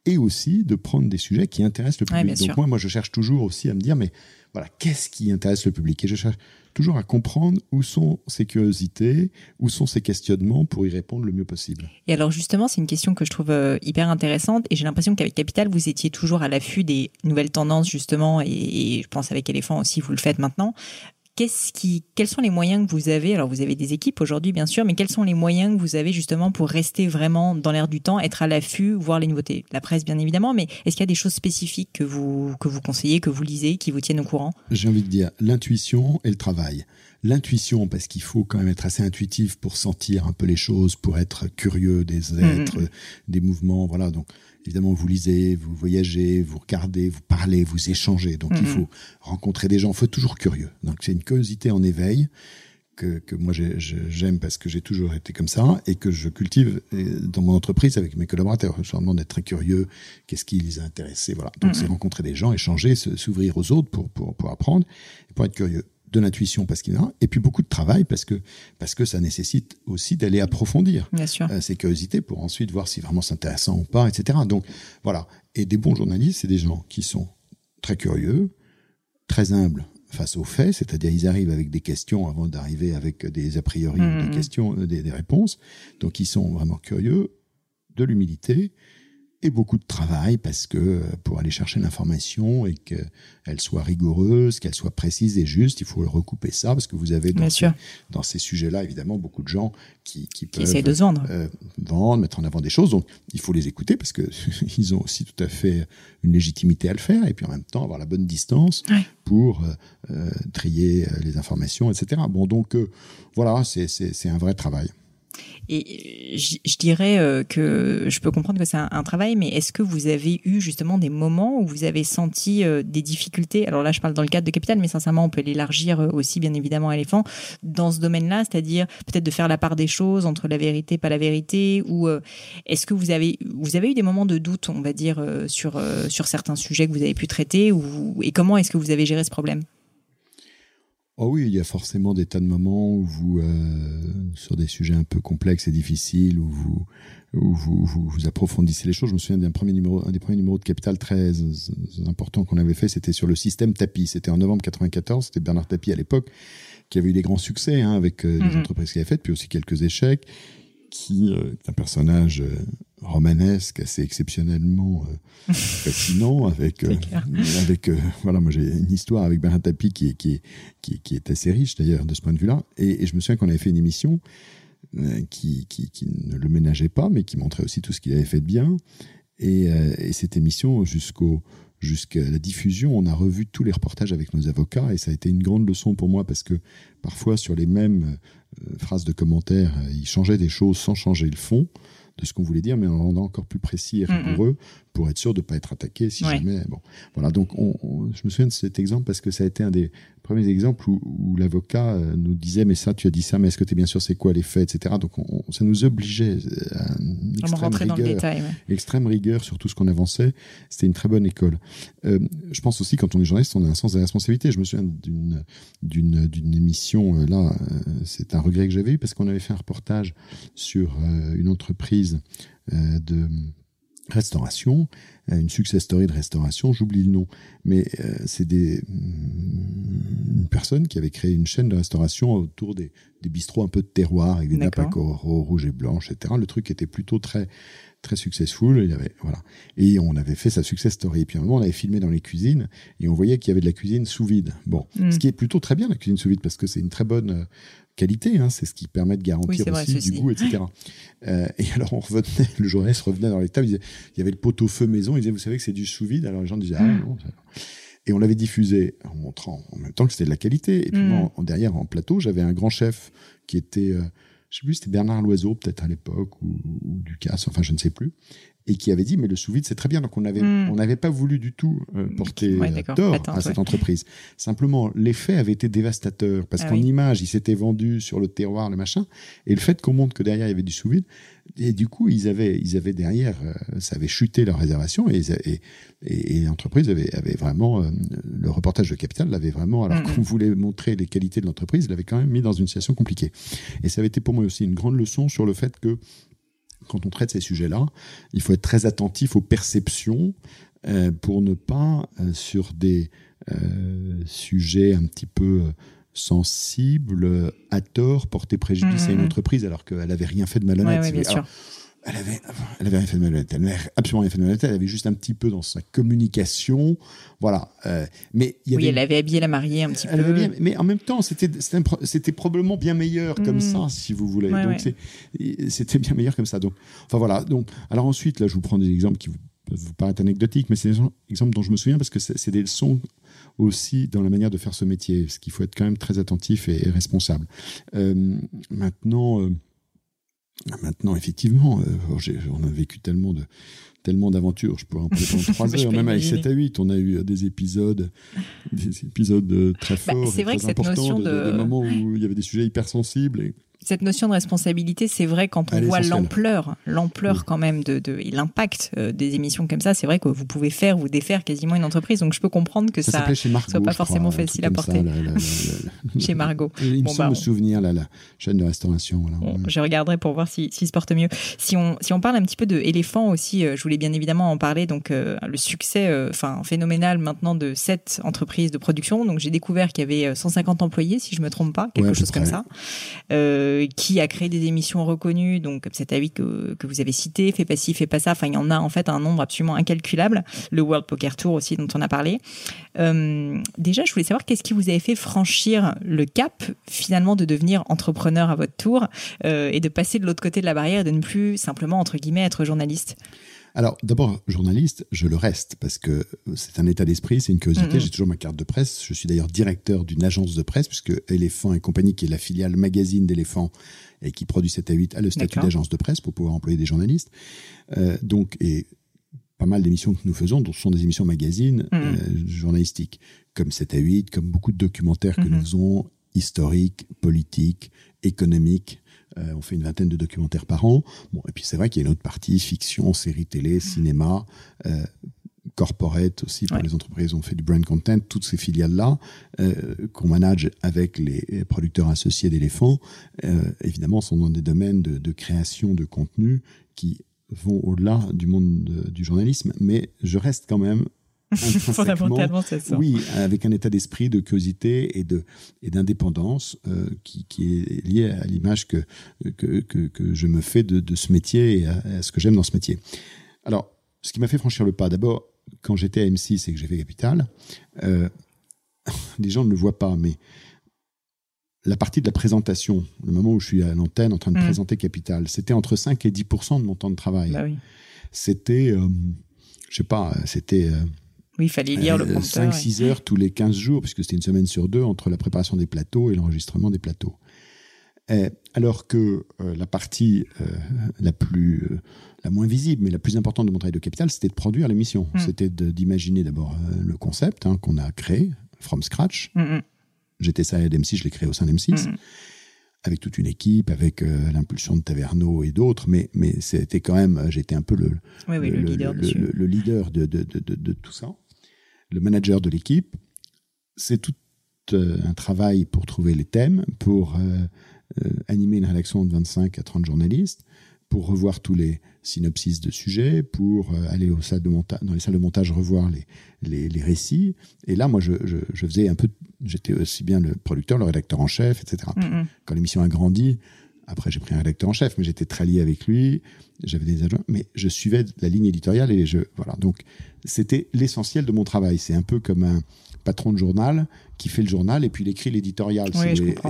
Et aussi de prendre des sujets qui intéressent le Ouais, public. bien Donc sûr. moi, moi, je cherche toujours aussi à me dire, mais voilà, qu'est-ce qui intéresse le public? Et je cherche toujours à comprendre où sont ses curiosités, où sont ses questionnements pour y répondre le mieux possible. Et alors justement, c'est une question que je trouve euh, hyper intéressante et j'ai l'impression qu'avec Capital, vous étiez toujours à l'affût des nouvelles tendances justement et, et je pense avec Elephant aussi, vous le faites maintenant. Qu'est-ce qui, quels sont les moyens que vous avez? Alors vous avez des équipes aujourd'hui bien sûr, mais quels sont les moyens que vous avez justement pour rester vraiment dans l'air du temps, être à l'affût, voir les nouveautés? La presse bien évidemment, mais est-ce qu'il y a des choses spécifiques que vous que vous conseillez, que vous lisez, qui vous tiennent au courant? J'ai envie de dire l'intuition et le travail. L'intuition, parce qu'il faut quand même être assez intuitif pour sentir un peu les choses, pour être curieux des êtres, des mouvements. Voilà. Donc, évidemment, vous lisez, vous voyagez, vous regardez, vous parlez, vous échangez. Donc, il Mhm. faut rencontrer des gens. Il faut être toujours curieux. Donc, c'est une curiosité en éveil que, que moi j'aime parce que j'ai toujours été comme ça et que je cultive euh, dans mon entreprise avec mes collaborateurs. Je leur demande d'être très curieux, qu'est-ce qui les a intéressés, voilà. Donc c'est rencontrer des gens, échanger, s'ouvrir aux autres pour, pour, pour apprendre et pour être curieux de l'intuition parce qu'il y en a, et puis beaucoup de travail parce que parce que ça nécessite aussi d'aller approfondir Bien sûr. Euh, ces curiosités pour ensuite voir si vraiment c'est intéressant ou pas, etc. Donc voilà. Et des bons journalistes, c'est des gens qui sont très curieux, très humbles face aux faits, c'est-à-dire ils arrivent avec des questions avant d'arriver avec des a priori, des Mhm. questions, euh, des, des réponses. Donc ils sont vraiment curieux, de l'humilité et beaucoup de travail parce que euh, pour aller chercher l'information et qu'elle soit rigoureuse, qu'elle soit précise et juste, il faut recouper ça parce que vous avez dans ces, sûr. dans ces sujets-là évidemment beaucoup de gens qui, qui Qui peuvent de vendre. euh, vendre, mettre en avant des choses. Donc, il faut les écouter parce que *laughs* ils ont aussi tout à fait une légitimité à le faire et puis en même temps avoir la bonne distance Ouais. pour euh, trier les informations, etc. Bon, donc euh, voilà, c'est un vrai travail. Et euh, je dirais euh, que je peux comprendre que c'est un, travail, mais est-ce que vous avez eu justement des moments où vous avez senti euh, des difficultés? Alors là, je parle dans le cadre de Capital, mais sincèrement, on peut l'élargir aussi, bien évidemment, à éléphant dans ce domaine-là, c'est-à-dire peut-être de faire la part des choses entre la vérité, pas la vérité, ou est-ce que vous avez vous avez eu des moments de doute, on va dire, sur sur certains sujets que vous avez pu traiter, et comment est-ce que vous avez géré ce problème? Oh oui, il y a forcément des tas de moments où vous, euh, sur des sujets un peu complexes et difficiles, où vous, où vous, vous, vous approfondissez les choses. Je me souviens d'un premier numéro, un des premiers numéros de Capital très important qu'on avait fait, c'était sur le système Tapi. C'était en novembre 94. C'était Bernard Tapie à l'époque qui avait eu des grands succès hein, avec euh, les Mhm. entreprises qu'il avait faites, puis aussi quelques échecs. Qui euh, est un personnage euh, romanesque assez exceptionnellement euh, *laughs* fascinant avec euh, avec euh, voilà moi j'ai une histoire avec Bernard Tapie qui est qui est qui, est- qui est assez riche d'ailleurs de ce point de vue-là. Et, et je me souviens qu'on avait fait une émission qui, qui qui ne le ménageait pas mais qui montrait aussi tout ce qu'il avait fait de bien. Et, et cette émission jusqu'au jusqu'à la diffusion on a revu tous les reportages avec nos avocats. Et ça a été une grande leçon pour moi parce que parfois sur les mêmes phrases de commentaires ils changeaient des choses sans changer le fond de ce qu'on voulait dire mais en rendant encore plus précis et Mhm. rigoureux pour être sûr de ne pas être attaqué si Ouais. jamais bon voilà, donc on, on- je me souviens de cet exemple parce que ça a été un des premiers exemples où, où l'avocat euh, nous disait mais ça tu as dit ça mais est-ce que tu es bien sûr c'est quoi les faits etc. Donc on, on- ça nous obligeait euh, à une extrême rigueur, détail. ouais. extrême rigueur sur tout ce qu'on avançait. C'était une très bonne école. Euh, je pense aussi quand on est journaliste on a un sens de la responsabilité. Je me souviens d'une d'une d'une émission euh, là euh, c'est un regret que j'avais eu parce qu'on avait fait un reportage sur une entreprise de restauration, euh, une success story de restauration, j'oublie le nom, mais euh, c'est des mm, une personne qui avait créé une chaîne de restauration autour des, des bistrots un peu de terroir avec des nappes à rouges et blanches, etc. Le truc était plutôt très très successful. Il avait voilà et on avait fait sa success story. Et puis à un moment on avait filmé dans les cuisines et on voyait qu'il y avait de la cuisine sous vide. Bon, Mm. ce qui est plutôt très bien la cuisine sous vide parce que c'est une très bonne euh, qualité. Hein, c'est ce qui permet de garantir aussi du goût, etc. *laughs* Euh, et alors on revenait, le journaliste revenait dans les tables, il, disait, il y avait le pot au feu maison, il disait vous savez que c'est du sous vide? Alors les gens disaient ah Mm. non. Et on l'avait diffusé en montrant en même temps que c'était de la qualité. Et puis Mm. moi, en, derrière, en plateau, j'avais un grand chef qui était, euh, je sais plus, c'était Bernard Loiseau, peut-être à l'époque, ou, ou Ducasse, enfin, je ne sais plus, et qui avait dit, mais le sous-vide, c'est très bien. Donc, on avait, Mm. on n'avait pas voulu du tout euh, porter Ouais, euh, tort à cette ouais. entreprise. Simplement, l'effet avait été dévastateur, parce Ah qu'en oui. image, il s'était vendu sur le terroir, le machin, et le fait qu'on montre que derrière, il y avait du sous-vide, et du coup, ils avaient, ils avaient derrière, euh, ça avait chuté leur réservation, et, et, et, et l'entreprise avait, avait vraiment, euh, le reportage de Capital l'avait vraiment, alors Mhm. qu'on voulait montrer les qualités de l'entreprise, l'avait quand même mis dans une situation compliquée. Et ça avait été pour moi aussi une grande leçon sur le fait que quand on traite ces sujets-là, il faut être très attentif aux perceptions euh, pour ne pas, euh, sur des euh, sujets un petit peu sensibles, à tort, porter préjudice à une Mhm. entreprise alors qu'elle avait rien fait de malhonnête. Ouais, ouais, bien. Alors, sûr. Elle avait, elle avait rien fait de malhonnête. Elle n'avait absolument rien fait de malhonnête. Elle avait juste un petit peu dans sa communication, voilà. Euh, mais il y avait Oui, elle avait habillé la mariée un petit elle peu. avait bien, mais en même temps, c'était probablement bien meilleur comme Mhm. ça, si vous voulez. Ouais, donc ouais. c'était bien meilleur comme ça. Donc, enfin voilà. Donc, alors ensuite, là, je vous prends des exemples qui vous, peuvent vous paraître anecdotiques, mais c'est des exemples dont je me souviens parce que c'est c'est des leçons aussi dans la manière de faire ce métier, parce qu'il faut être quand même très attentif et, et responsable. Euh, maintenant. euh, Maintenant, effectivement, euh, on a vécu tellement de tellement d'aventures. Je pourrais en parler pendant trois *laughs* heures. Même avec 7 à 8, on a eu des épisodes, des épisodes très bah, forts, c'est vrai que cette notion de... des moments où il y avait des sujets hypersensibles. Et cette notion de responsabilité, c'est vrai quand on voit l'ampleur, l'ampleur quand même de, de et l'impact euh, des émissions comme ça, c'est vrai que vous pouvez faire ou défaire quasiment une entreprise. Donc je peux comprendre que ça, ça soit pas forcément facile à porter. *laughs* chez Margot. Il me semble bah, souvenir la chaîne de restauration. je regarderai pour voir s'il si, se porte mieux. Si on si on parle un petit peu de éléphant aussi, euh, je voulais bien évidemment en parler. Donc euh, le succès, enfin phénoménal maintenant de cette entreprise de production. Donc j'ai découvert qu'il y avait 150 employés, si je me trompe pas, quelque chose comme ça. Euh, qui a créé des émissions reconnues, donc comme cet avis que, que vous avez cité, fait pas ci, fait pas ça. Enfin, il y en a en fait un nombre absolument incalculable. Le World Poker Tour aussi, dont on a parlé. Euh, déjà, je voulais savoir qu'est-ce qui vous avait fait franchir le cap finalement de devenir entrepreneur à votre tour euh, et de passer de l'autre côté de la barrière et de ne plus simplement entre guillemets être journaliste? Alors, d'abord, journaliste, je le reste parce que c'est un état d'esprit, c'est une curiosité. J'ai toujours ma carte de presse. Je suis d'ailleurs directeur d'une agence de presse puisque Éléphant et compagnie, qui est la filiale magazine d'Éléphant et qui produit 7 à 8, a le statut d'agence de presse pour pouvoir employer des journalistes. Euh, donc, et pas mal d'émissions que nous faisons, dont sont des émissions magazines euh, journalistiques, comme 7 à 8, comme beaucoup de documentaires que nous faisons, historiques, politiques, économiques, euh, on fait une vingtaine de documentaires par an. Bon, et puis c'est vrai qu'il y a une autre partie fiction, série télé, cinéma, euh, corporate aussi pour les entreprises. On fait du brand content, toutes ces filiales-là euh, qu'on manage avec les producteurs associés d'éléphants, évidemment, sont dans des domaines de, de création de contenu qui vont au-delà du monde du journalisme. Mais je reste quand même Fondamentalement, c'est ça. Oui, avec un état d'esprit de curiosité et de et d'indépendance euh, qui, qui, est lié à l'image que, que, que, que, je me fais de, de ce métier et à, ce que j'aime dans ce métier. Alors, ce qui m'a fait franchir le pas, d'abord, quand j'étais à M6 et que j'ai fait Capital, euh, *laughs* les gens ne le voient pas, mais la partie de la présentation, le moment où je suis à l'antenne en train de mm. présenter Capital, c'était entre 5 et 10 de mon temps de travail. Bah oui. C'était, euh, je sais pas, c'était euh, oui, il fallait lire le prompteur. 5-6 heures tous les 15 jours, puisque c'était une semaine sur deux entre la préparation des plateaux et l'enregistrement des plateaux. alors que euh, la partie euh, la plus, euh, la moins visible, mais la plus importante de mon travail de capital, c'était de produire l'émission. Hmm. C'était d'imaginer d'abord le concept hein, qu'on a créé from scratch. Hmm, hmm. J'étais ça à M6, je l'ai créé au sein d'M6 avec toute une équipe, avec l'impulsion de Taverneau et d'autres, mais, mais c'était quand même, j'étais un peu le, le, leader, le, leader de, de, de, de, tout ça le manager de l'équipe. C'est tout euh, un travail pour trouver les thèmes, pour euh, euh, animer une rédaction de 25 à 30 journalistes, pour revoir tous les synopsis de sujets, pour aller au salle de dans les salles de montage revoir les, les, récits. Et là, moi, je, je, faisais un peu, j'étais aussi bien le producteur, le rédacteur en chef, etc. Quand l'émission a grandi, après, j'ai pris un rédacteur en chef, mais j'étais très lié avec lui. J'avais des adjoints, mais je suivais la ligne éditoriale et je voilà. Donc, c'était l'essentiel de mon travail. C'est un peu comme un patron de journal qui fait le journal et puis il écrit l'éditorial.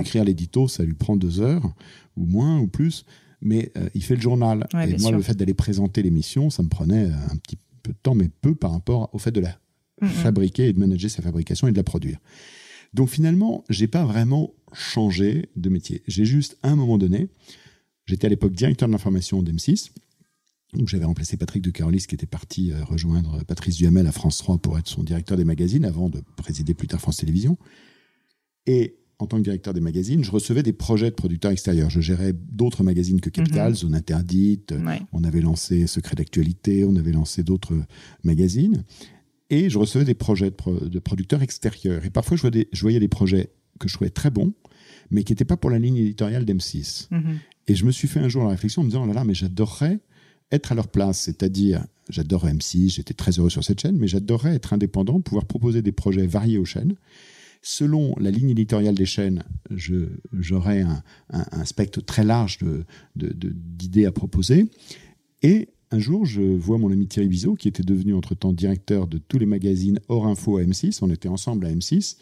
écrire l'édito, ça lui prend deux heures ou moins ou plus, mais euh, il fait le journal. et moi, le fait d'aller présenter l'émission, ça me prenait un petit peu de temps, mais peu par rapport au fait de la fabriquer et de manager sa fabrication et de la produire. Donc finalement, j'ai pas vraiment changé de métier. J'ai juste, à un moment donné, j'étais à l'époque directeur de l'information d'M6. Donc j'avais remplacé Patrick de Carolis qui était parti euh, rejoindre Patrice Duhamel à France 3 pour être son directeur des magazines avant de présider plus tard France Télévisions. Et en tant que directeur des magazines, je recevais des projets de producteurs extérieurs. Je gérais d'autres magazines que Capital, mhm. Zone Interdite, on avait lancé Secret d'actualité, on avait lancé d'autres magazines. Et je recevais des projets de, producteurs extérieurs. Et parfois, je voyais, des, projets que je trouvais très bons, mais qui n'étaient pas pour la ligne éditoriale d'M6. Mhm. Et je me suis fait un jour la réflexion en me disant, oh là là, mais j'adorerais être à leur place. C'est-à-dire, j'adore M6, j'étais très heureux sur cette chaîne, mais j'adorerais être indépendant, pouvoir proposer des projets variés aux chaînes. Selon la ligne éditoriale des chaînes, j'aurais un, spectre très large d'idées à proposer. Et un jour, je vois mon ami Thierry Bizot, qui était devenu entre-temps directeur de tous les magazines hors info à M6. On était ensemble à M6.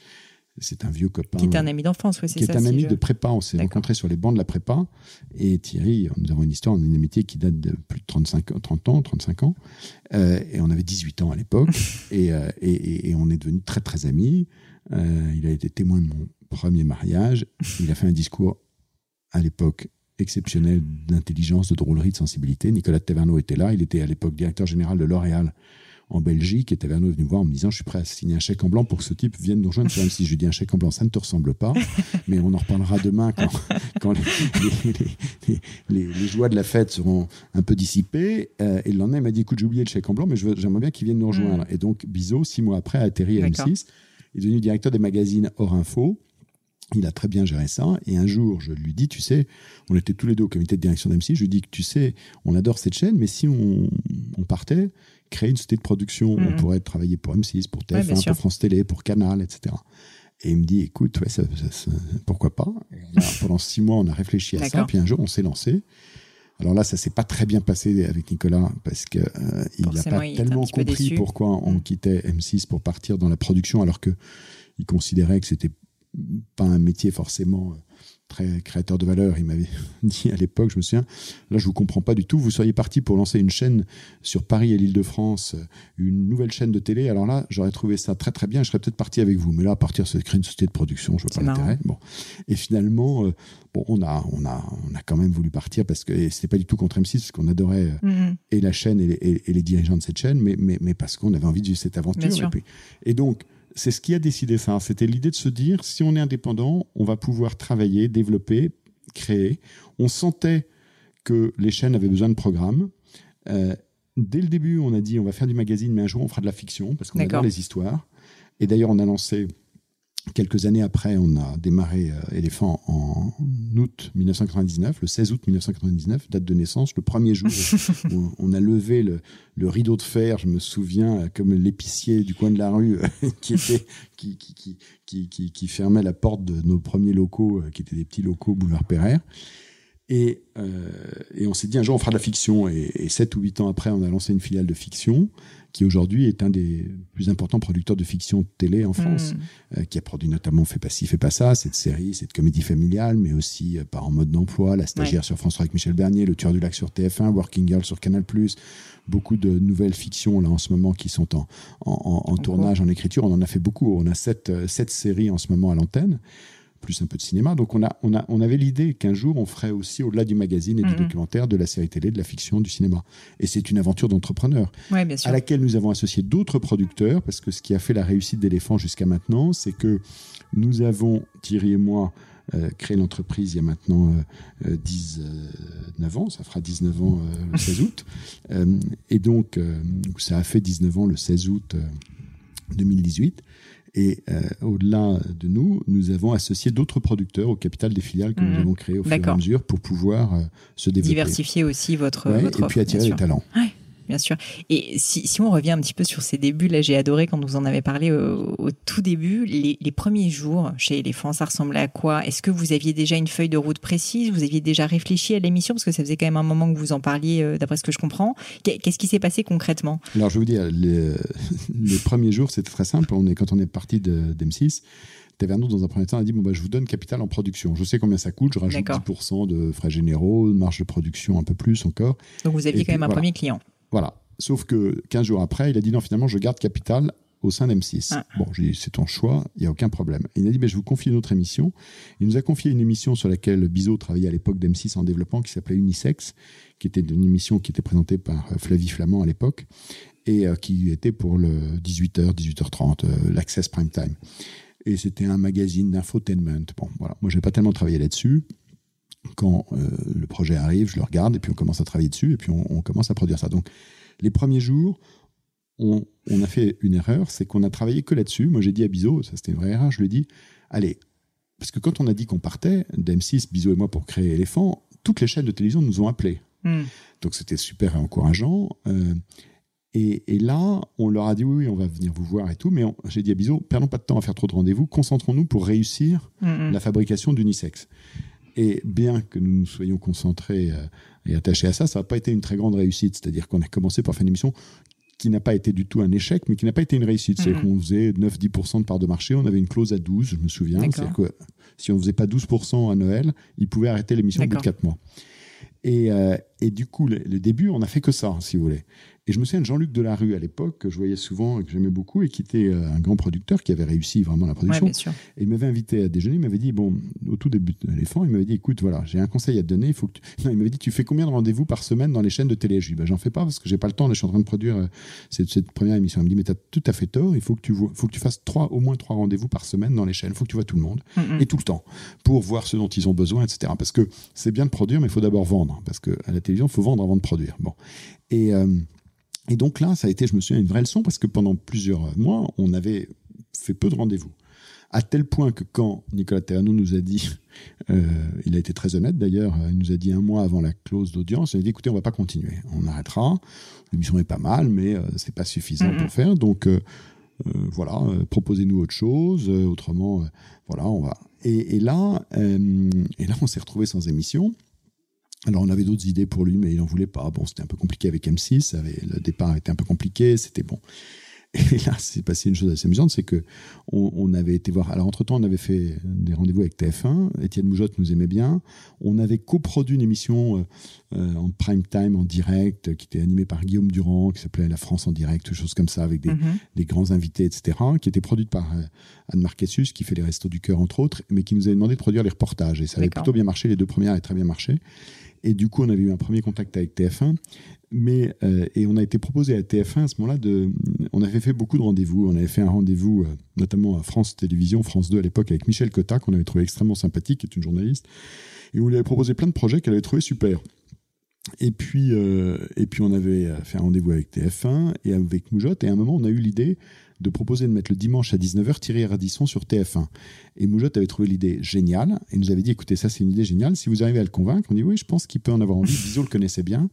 C'est un vieux copain. Qui est un ami d'enfance, oui, c'est ça. Qui est un ami de prépa. On s'est rencontrés sur les bancs de la prépa. Et Thierry, nous avons une histoire, une amitié qui date de plus de 35, 30 ans, 35 ans. Euh, et on avait 18 ans à l'époque. *laughs* Euh, et, et, on est devenus très, très amis. Euh, il a été témoin de mon premier mariage. Il a fait un discours à l'époque exceptionnel d'intelligence, de drôlerie, de sensibilité. Nicolas Taverneau était là. Il était à l'époque directeur général de L'Oréal en Belgique. Et Taverneau est venu me voir en me disant Je suis prêt à signer un chèque en blanc pour que ce type vienne nous rejoindre sur M6. Je lui dis Un chèque en blanc, ça ne te ressemble pas. *laughs* Mais on en reparlera demain quand, quand les, les, les, les, joies de la fête seront un peu dissipées. Euh, et le lendemain, il m'a dit Écoute, j'ai oublié le chèque en blanc, mais j'aimerais bien qu'il vienne nous rejoindre. Et donc, Bizot, six mois après, a atterri à M6. Il est devenu directeur des magazines Hors Info. Il a très bien géré ça. Et un jour, je lui dis, tu sais, on était tous les deux au comité de direction d'M6, je lui dis que tu sais, on adore cette chaîne, mais si on, partait, créer une société de production, on mhm. pourrait travailler pour M6, pour TF1, pour France Télé, pour Canal, etc. Et il me dit, écoute, ouais, pourquoi pas? *laughs* Pendant six mois, on a réfléchi à ça, puis un jour, on s'est lancé. Alors là, ça s'est pas très bien passé avec Nicolas parce que euh, il n'a pas tellement compris pourquoi on mm. quittait M6 pour partir dans la production, alors que il considérait que c'était pas un métier forcément euh, très créateur de valeur. Il m'avait *laughs* dit à l'époque, je me souviens, là je vous comprends pas du tout, vous seriez parti pour lancer une chaîne sur Paris et l'Île-de-France, euh, une nouvelle chaîne de télé. Alors là, j'aurais trouvé ça très très bien, je serais peut-être parti avec vous. Mais là, à partir, de créer une société de production, je vois pas l'intérêt. Bon. Et finalement, euh, bon, on a, on, a, on a quand même voulu partir parce que c'était pas du tout contre M6, parce qu'on adorait mm-hmm. et la chaîne et les, et, les, dirigeants de cette chaîne, mais, mais, mais parce qu'on avait envie de vivre cette aventure. Et, puis, et donc, c'est ce qui a décidé ça. C'était l'idée de se dire, si on est indépendant, on va pouvoir travailler, développer, créer. On sentait que les chaînes avaient besoin de programmes. Euh, dès le début, on a dit, on va faire du magazine, mais un jour, on fera de la fiction, parce qu'on adore les histoires. Et d'ailleurs, on a lancé Quelques années après, on a démarré euh, Éléphant en août 1999, le 16 août 1999, date de naissance, le premier jour *laughs* où on a levé le, rideau de fer, je me souviens, euh, comme l'épicier du coin de la rue euh, *laughs* qui, était, qui, qui, qui, fermait la porte de nos premiers locaux, qui étaient des petits locaux boulevard Pereire. Et, et on s'est dit un jour on fera de la fiction. Et, et 7 ou 8 ans après, on a lancé une filiale de fiction qui aujourd'hui est un des plus importants producteurs de fiction télé en France, hmm. euh, qui a produit notamment Fait pas ci, fait pas ça, cette série, cette comédie familiale, mais aussi euh, Par en mode d'emploi, La stagiaire sur France 3 avec Michel Bernier, Le tueur du lac sur TF1, Working Girl sur Canal+, beaucoup de nouvelles fictions là en ce moment qui sont en, en, tournage, en écriture. On en a fait beaucoup. On a sept, euh, sept séries en ce moment à l'antenne plus un peu de cinéma. Donc on, a, on, a, on avait l'idée qu'un jour on ferait aussi, au-delà du magazine et du mhm. documentaire, de la série télé, de la fiction, du cinéma. Et c'est une aventure d'entrepreneur à laquelle nous avons associé d'autres producteurs, parce que ce qui a fait la réussite d'Éléphant jusqu'à maintenant, c'est que nous avons, Thierry et moi, euh, créé l'entreprise il y a maintenant 19 euh, euh, ans, ça fera 19 ans le 16 août. *laughs* et donc, ça a fait 19 ans le 16 août 2018. Et euh, au-delà de nous, nous avons associé d'autres producteurs au capital des filiales que nous mhm. avons créées au fur et à mesure pour pouvoir euh, se développer. Diversifier aussi votre, ouais, votre Et puis attirer les talents. Ouais bien sûr. Et si, si, on revient un petit peu sur ces débuts, là j'ai adoré quand vous en avez parlé au, tout début, les, les, premiers jours chez Elephant, ça ressemblait à quoi? Est-ce que vous aviez déjà une feuille de route précise? Vous aviez déjà réfléchi à l'émission? Parce que ça faisait quand même un moment que vous en parliez, euh, d'après ce que je comprends. Qu'est-ce qui s'est passé concrètement? Alors je vais vous dire, les, *laughs* les premiers jours c'était très simple. On est, quand on est parti d'M6, Taverneau, dans un premier temps, a dit bon, bah, Je vous donne capital en production. Je sais combien ça coûte, je rajoute 10% de frais généraux, marge de production un peu plus encore. Donc vous aviez quand même un premier client. Voilà. Sauf que 15 jours après, il a dit non, finalement, je garde Capital au sein d'M6. Ah. Bon, j'ai dit, c'est ton choix, il n'y a aucun problème. il a dit, mais je vous confie une autre émission. Il nous a confié une émission sur laquelle Bizot travaillait à l'époque d'M6 en développement, qui s'appelait Unisex, qui était une émission qui était présentée par euh, Flavie Flamand à l'époque, et euh, qui était pour le 18h, 18h30, euh, l'Access Prime Time. Et c'était un magazine d'infotainment. Bon, voilà. Moi, je n'ai pas tellement travaillé là-dessus quand le projet arrive, je le regarde et puis on commence à travailler dessus et puis on, on commence à produire ça. Donc les premiers jours, on, a fait une erreur, c'est qu'on a travaillé que là-dessus. Moi, j'ai dit à Bizot, ça c'était une vraie erreur, je lui ai dit, allez, parce que quand on a dit qu'on partait d'M6, Bizot et moi, pour créer Éléphant, toutes les chaînes de télévision nous ont appelés. Hmm. Donc c'était super encourageant. Euh, et, là, on leur a dit oui, on va venir vous voir et tout, mais j'ai dit à Bizot, perdons pas de temps à faire trop de rendez-vous, concentrons-nous pour réussir hmm, hmm. la fabrication d'unisex. Et bien que nous nous soyons concentrés euh, et attachés à ça, ça n'a pas été une très grande réussite. C'est-à-dire qu'on a commencé par faire une émission qui n'a pas été du tout un échec, mais qui n'a pas été une réussite. C'est mhm. qu'on faisait 9-10% de part de marché, on avait une clause à 12, je me souviens. C'est-à-dire que si on ne faisait pas 12% à Noël, ils pouvaient arrêter l'émission au bout de 4 mois. Et, euh, et, du coup, le, début, on n'a fait que ça, si vous voulez. Et je me souviens de Jean-Luc Delarue à l'époque, que je voyais souvent et que j'aimais beaucoup, et qui était euh, un grand producteur qui avait réussi vraiment la production. Et il m'avait invité à déjeuner, il m'avait dit, bon, au tout début de l'éléphant, il m'avait dit, écoute, voilà, j'ai un conseil à te donner. Il, faut que *laughs* non, il m'avait dit, tu fais combien de rendez-vous par semaine dans les chaînes de télé? Je lui ai dit, bah, j'en fais pas parce que j'ai pas le temps, je suis en train de produire euh, cette, cette, première émission. Il me dit, mais tu as tout à fait tort, il faut que tu, vois, faut que tu fasses trois, au moins trois rendez-vous par semaine dans les chaînes, il faut que tu vois tout le monde, et tout le temps, pour voir ce dont ils ont besoin, etc. Parce que c'est bien de produire, mais il faut d'abord vendre, parce qu'à la télévision, il faut vendre avant de produire. Bon. Et. Euh, et donc là, ça a été, je me souviens, une vraie leçon parce que pendant plusieurs mois, on avait fait peu de rendez-vous. À tel point que quand Nicolas Terrano nous a dit, *laughs* euh, il a été très honnête d'ailleurs, il nous a dit un mois avant la clause d'audience, il a dit écoutez, on va pas continuer, on arrêtera. L'émission est pas mal, mais euh, c'est pas suffisant pour faire. Donc euh, voilà, proposez-nous autre chose. autrement, voilà, on va. Et, et là, et là, on s'est retrouvé sans émission. Alors on avait d'autres idées pour lui, mais il n'en voulait pas. Bon, c'était un peu compliqué avec M6, le départ était un peu compliqué, c'était bon. *laughs* Et là, c'est passé une chose assez amusante, c'est que on, avait été voir. Alors, entre-temps, on avait fait des rendez-vous avec TF1. Étienne Moujotte nous aimait bien. On avait coproduit une émission euh, euh, en prime time, en direct, qui était animée par Guillaume Durand, qui s'appelait La France en direct, chose comme ça, avec des, mhm. grands invités, etc., qui était produite par euh, Anne Marquessus, qui fait les Restos du Cœur, entre autres, mais qui nous avait demandé de produire les reportages. Et ça avait plutôt bien marché. Les deux premières avaient très bien marché. Et du coup, on avait eu un premier contact avec TF1. Mais, euh, et on a été proposé à TF1 à ce moment-là de. On avait fait beaucoup de rendez-vous. On avait fait un rendez-vous, euh, notamment à France Télévisions, France 2 à l'époque, avec Michel Cotta, qu'on avait trouvé extrêmement sympathique, qui est une journaliste. Et on lui avait proposé plein de projets qu'elle avait trouvé super. Et puis, euh, et puis on avait fait un rendez-vous avec TF1 et avec Moujotte. Et à un moment, on a eu l'idée de proposer de mettre le dimanche à 19h Thierry Radisson sur TF1. Et Moujotte avait trouvé l'idée géniale et nous avait dit écoutez, ça c'est une idée géniale. Si vous arrivez à le convaincre, on dit oui, je pense qu'il peut en avoir envie. Bisou le connaissait bien.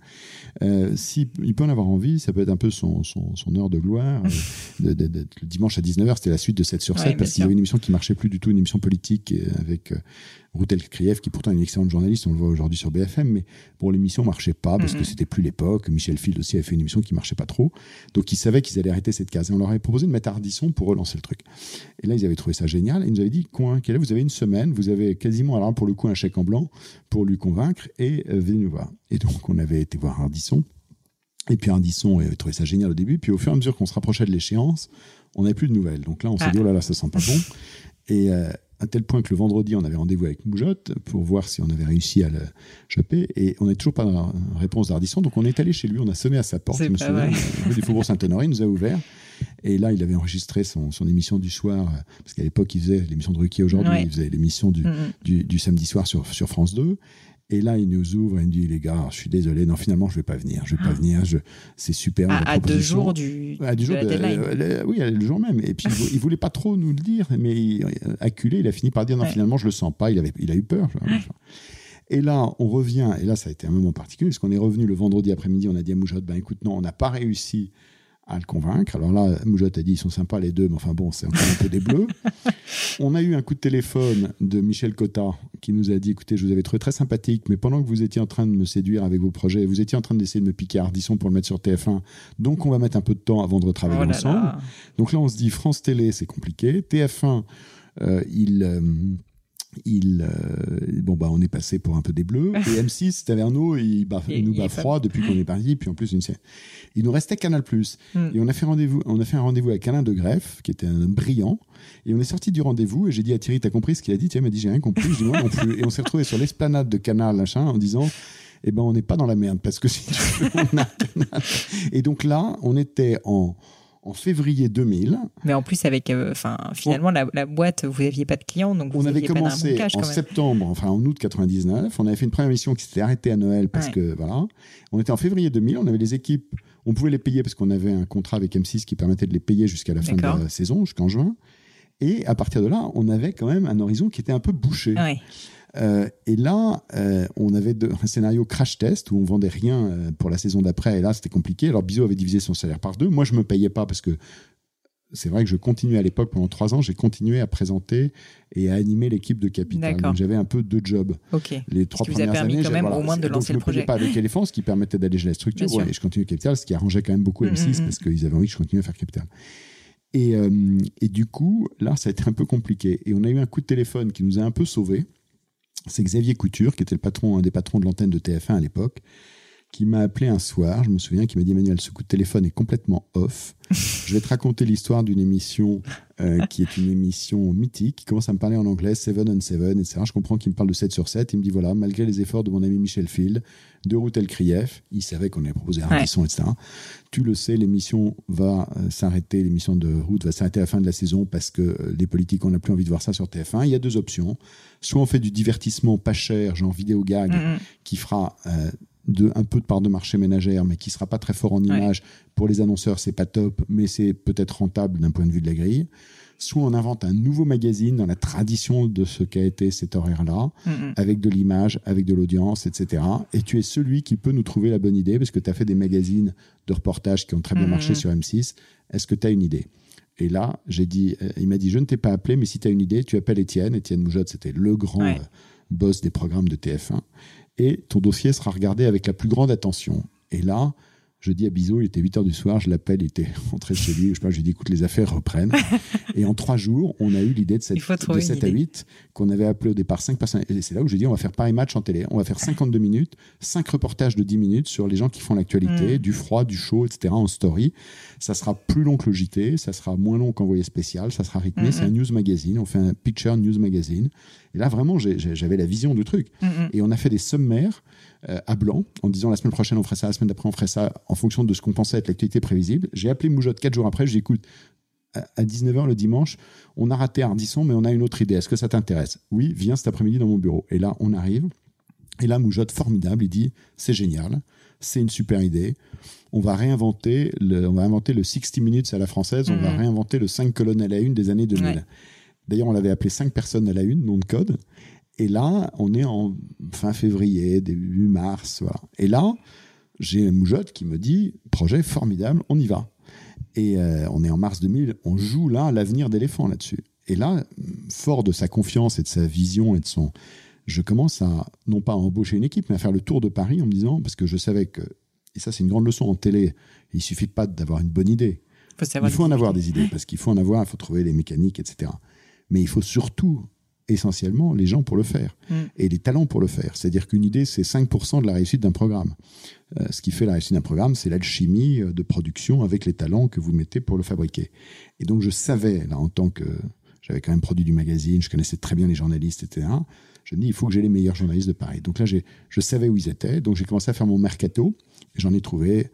Euh, S'il peut en avoir envie, ça peut être un peu son, son, son heure de gloire. Euh, de, le dimanche à 19h, c'était la suite de 7 sur 7 parce qu'il y avait une émission qui marchait plus du tout, une émission politique euh, avec. Euh, Routel Kriev, qui pourtant est une excellente journaliste, on le voit aujourd'hui sur BFM, mais bon, l'émission marchait pas parce que c'était plus l'époque. Michel Field aussi avait fait une émission qui marchait pas trop. Donc ils savaient qu'ils allaient arrêter cette case. Et on leur avait proposé de mettre Ardisson pour relancer le truc. Et là, ils avaient trouvé ça génial. Et ils nous avaient dit, coin, est, vous avez une semaine, vous avez quasiment, alors pour le coup, un chèque en blanc pour lui convaincre et euh, venez nous voir. Et donc, on avait été voir Ardisson. Et puis Ardisson avait trouvé ça génial au début. Puis au fur et à mesure qu'on se rapprochait de l'échéance, on n'avait plus de nouvelles. Donc là, on s'est ah. dit, oh là là, ça sent pas bon. Et, euh, à tel point que le vendredi, on avait rendez-vous avec Moujotte pour voir si on avait réussi à le choper. Et on n'avait toujours pas de réponse d'Ardisson. Donc on est allé chez lui, on a sonné à sa porte, je me souviens, du Faubourg Saint-Honoré, il nous a ouvert. Et là, il avait enregistré son, émission du soir, parce qu'à l'époque, il faisait l'émission de Ruquier aujourd'hui, il faisait l'émission du, du, du, samedi soir sur, sur France 2. Et là, il nous ouvre et il nous dit, les gars, je suis désolé, non, finalement, je vais pas venir. Je vais pas ah. venir. Je... C'est super. À, deux jours du, à deux jours de, la oui, le jour même. Et puis, il voulait pas trop nous le dire, mais il, acculé, il a fini par dire, non, finalement, je le sens pas. Il, avait, il a eu peur. Et là, on revient, et là, ça a été un moment particulier, parce qu'on est revenu le vendredi après-midi, on a dit à Moujotte, ben écoute, non, on n'a pas réussi à le convaincre. Alors là, Moujotte a dit ils sont sympas les deux, mais enfin bon, c'est encore un peu des bleus. *laughs* On a eu un coup de téléphone de Michel Cotta qui nous a dit écoutez, je vous avais trouvé très sympathique, mais pendant que vous étiez en train de me séduire avec vos projets, vous étiez en train d'essayer de me piquer Ardisson pour le mettre sur TF1, donc on va mettre un peu de temps avant de retravailler oh ensemble. Donc là, on se dit France Télé, c'est compliqué. TF1, euh, il. Euh, il, euh, bon bah on est passé pour un peu des bleus. *laughs* Et M6 Taverneau il, il nous bat froid depuis qu'on est parti puis en plus une il nous restait Canal Plus. Hmm. et on a fait rendez-vous on a fait un rendez-vous avec Alain de Greff qui était un homme brillant. Et on est sorti du rendez-vous et j'ai dit à Thierry t'as compris ce qu'il a dit? Thierry m'a dit j'ai rien compris. Je dis non plus. Et on s'est retrouvé sur l'esplanade de Canal machin en disant eh ben on n'est pas dans la merde parce que si tu veux, on a Canal. Et donc là on était en en février 2000. Mais en plus, avec, euh, enfin, finalement, la, boîte, vous n'aviez pas de clients, donc vous on avait commencé en septembre, enfin en août 99. On avait fait une première mission qui s'était arrêtée à Noël parce que voilà. On était en février 2000. On avait les équipes, on pouvait les payer parce qu'on avait un contrat avec M6 qui permettait de les payer jusqu'à la fin de la saison, jusqu'en juin. Et à partir de là, on avait quand même un horizon qui était un peu bouché. Ouais. Euh, et là, euh, on avait un scénario crash test où on vendait rien euh, pour la saison d'après. Et là, c'était compliqué. Alors, Bizot avait divisé son salaire par deux. Moi, je me payais pas parce que c'est vrai que je continuais à l'époque, pendant trois ans, j'ai continué à présenter et à animer l'équipe de Capital. Donc j'avais un peu deux jobs. Les trois ce qui premières vous a permis quand même au moins de lancer le projet. Je ne pas avec Elephant, ce qui permettait d'alléger la structure. et je continuais Capital, ce qui arrangeait quand même beaucoup M6 mm, mm, mm. parce qu'ils avaient envie que je continue à faire Capital. Et, et, du coup, là, ça a été un peu compliqué. Et on a eu un coup de téléphone qui nous a un peu sauvés c'est Xavier Couture, qui était le patron, un des patrons de l'antenne de TF1 à l'époque, qui m'a appelé un soir, je me souviens, qui m'a dit Emmanuel, ce coup de téléphone est complètement off. *laughs* je vais te raconter l'histoire d'une émission euh, qui est une émission mythique. Il commence à me parler en anglais, Seven on Seven, etc. Je comprends qu'il me parle de 7 sur 7. Il me dit voilà, malgré les efforts de mon ami Michel Field, de Routel Krief, il savait qu'on avait proposé un ouais. etc. Tu le sais, l'émission va euh, s'arrêter, l'émission de route va s'arrêter à la fin de la saison parce que euh, les politiques, on n'a plus envie de voir ça sur TF1. Il y a deux options. Soit on fait du divertissement pas cher, genre vidéo gag, mm -hmm. qui fera de un peu de part de marché ménagère, mais qui sera pas très fort en image. Ouais. Pour les annonceurs, c'est pas top, mais c'est peut-être rentable d'un point de vue de la grille. Soit on invente un nouveau magazine dans la tradition de ce qu'a été cet horaire-là, avec de l'image, avec de l'audience, etc. Et tu es celui qui peut nous trouver la bonne idée, parce que tu as fait des magazines de reportage qui ont très bien marché sur M6. Est-ce que tu as une idée? Et là, j'ai dit, euh, il m'a dit, je ne t'ai pas appelé, mais si tu as une idée, tu appelles Étienne. Étienne Moujotte, c'était le grand ouais. euh, boss des programmes de TF1 et ton dossier sera regardé avec la plus grande attention. Et là, je dis à Bizot, il était 8 heures du soir, je l'appelle, il était *laughs* rentré chez lui, je sais pas, je lui dis, écoute, les affaires reprennent. *laughs* et en trois jours, on a eu l'idée de, cette, de 7 à 8, qu'on avait appelé au départ 5 personnes. Et c'est là où j'ai dit, on va faire pareil match en télé. On va faire 52 minutes, 5 reportages de 10 minutes sur les gens qui font l'actualité, mm. du froid, du chaud, etc. en story. Ça sera plus long que le JT, ça sera moins long qu'envoyé spécial, ça sera rythmé. C'est un news magazine, on fait un picture news magazine. Et là, vraiment, j'avais la vision du truc. Et on a fait des sommaires à blanc en disant la semaine prochaine on ferait ça, la semaine d'après on ferait ça en fonction de ce qu'on pensait être l'actualité prévisible. J'ai appelé Moujotte quatre jours après, je dis écoute, à 19h le dimanche, on a raté Ardisson, mais on a une autre idée. Est-ce que ça t'intéresse? Oui, viens cet après-midi dans mon bureau. Et là, on arrive. Et là, Moujotte, formidable, il dit c'est génial, c'est une super idée. On va réinventer le, on va inventer le 60 minutes à la française, mmh. on va réinventer le 5 colonnes à la une des années 2000. Ouais. D'ailleurs, on l'avait appelé 5 personnes à la une, nom de code. Et là, on est en fin février, début mars. Voilà. Et là, j'ai un Moujotte qui me dit projet formidable, on y va. Et euh, on est en mars 2000, on joue là l'avenir d'éléphant là-dessus. Et là, fort de sa confiance et de sa vision et de son. Je commence à, non pas à embaucher une équipe, mais à faire le tour de Paris en me disant, parce que je savais que, et ça c'est une grande leçon en télé, il suffit pas d'avoir une bonne idée. Faut il faut en avoir des idées, parce qu'il faut en avoir, il faut trouver les mécaniques, etc. Mais il faut surtout essentiellement les gens pour le faire mm. et les talents pour le faire. C'est-à-dire qu'une idée, c'est 5% de la réussite d'un programme. Euh, ce qui fait la réussite d'un programme, c'est l'alchimie euh, de production avec les talents que vous mettez pour le fabriquer. Et donc je savais, là, en tant que j'avais quand même produit du magazine, je connaissais très bien les journalistes, etc. Je me dis, il faut que j'ai les meilleurs journalistes de Paris. Donc là, je savais où ils étaient. Donc j'ai commencé à faire mon mercato. J'en ai trouvé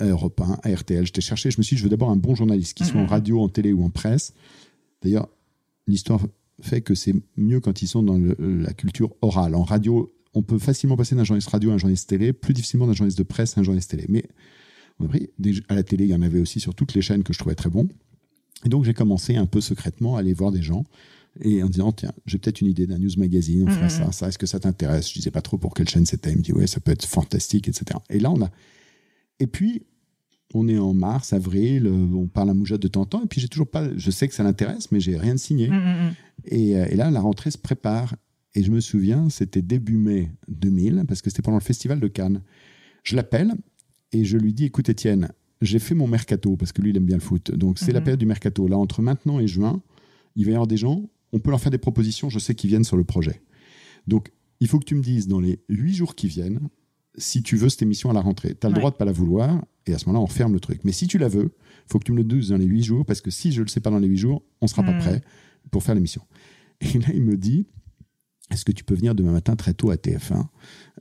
à Europe 1, à RTL. J'étais cherché, je me suis dit, je veux d'abord un bon journaliste, qui soit en mm-hmm. radio, en télé ou en presse. D'ailleurs, l'histoire fait que c'est mieux quand ils sont dans le, la culture orale. En radio, on peut facilement passer d'un journaliste radio à un journaliste télé, plus difficilement d'un journaliste de presse à un journaliste télé. Mais à la télé, il y en avait aussi sur toutes les chaînes que je trouvais très bon. Et donc j'ai commencé un peu secrètement à aller voir des gens et en disant tiens j'ai peut-être une idée d'un news magazine on fera mmh. ça ça est-ce que ça t'intéresse? Je disais pas trop pour quelle chaîne c'était il me dit ouais ça peut être fantastique etc et là on a et puis on est en mars, avril, euh, on parle à Moujotte de temps en temps, et puis j'ai toujours pas, je sais que ça l'intéresse, mais j'ai rien signé. Mmh, mmh. Et, euh, et, là, la rentrée se prépare. Et je me souviens, c'était début mai 2000, parce que c'était pendant le festival de Cannes. Je l'appelle et je lui dis, écoute Étienne, j'ai fait mon mercato, parce que lui, il aime bien le foot. Donc c'est mmh. la période du mercato. Là, entre maintenant et juin, il va y avoir des gens, on peut leur faire des propositions, je sais qu'ils viennent sur le projet. Donc, il faut que tu me dises dans les huit jours qui viennent, si tu veux cette émission à la rentrée. Tu as le droit de pas la vouloir, et à ce moment-là, on ferme le truc. Mais si tu la veux, faut que tu me le dises dans les huit jours, parce que si je le sais pas dans les huit jours, on sera mmh. pas prêt pour faire l'émission. *laughs* Et là, il me dit, est-ce que tu peux venir demain matin très tôt à TF1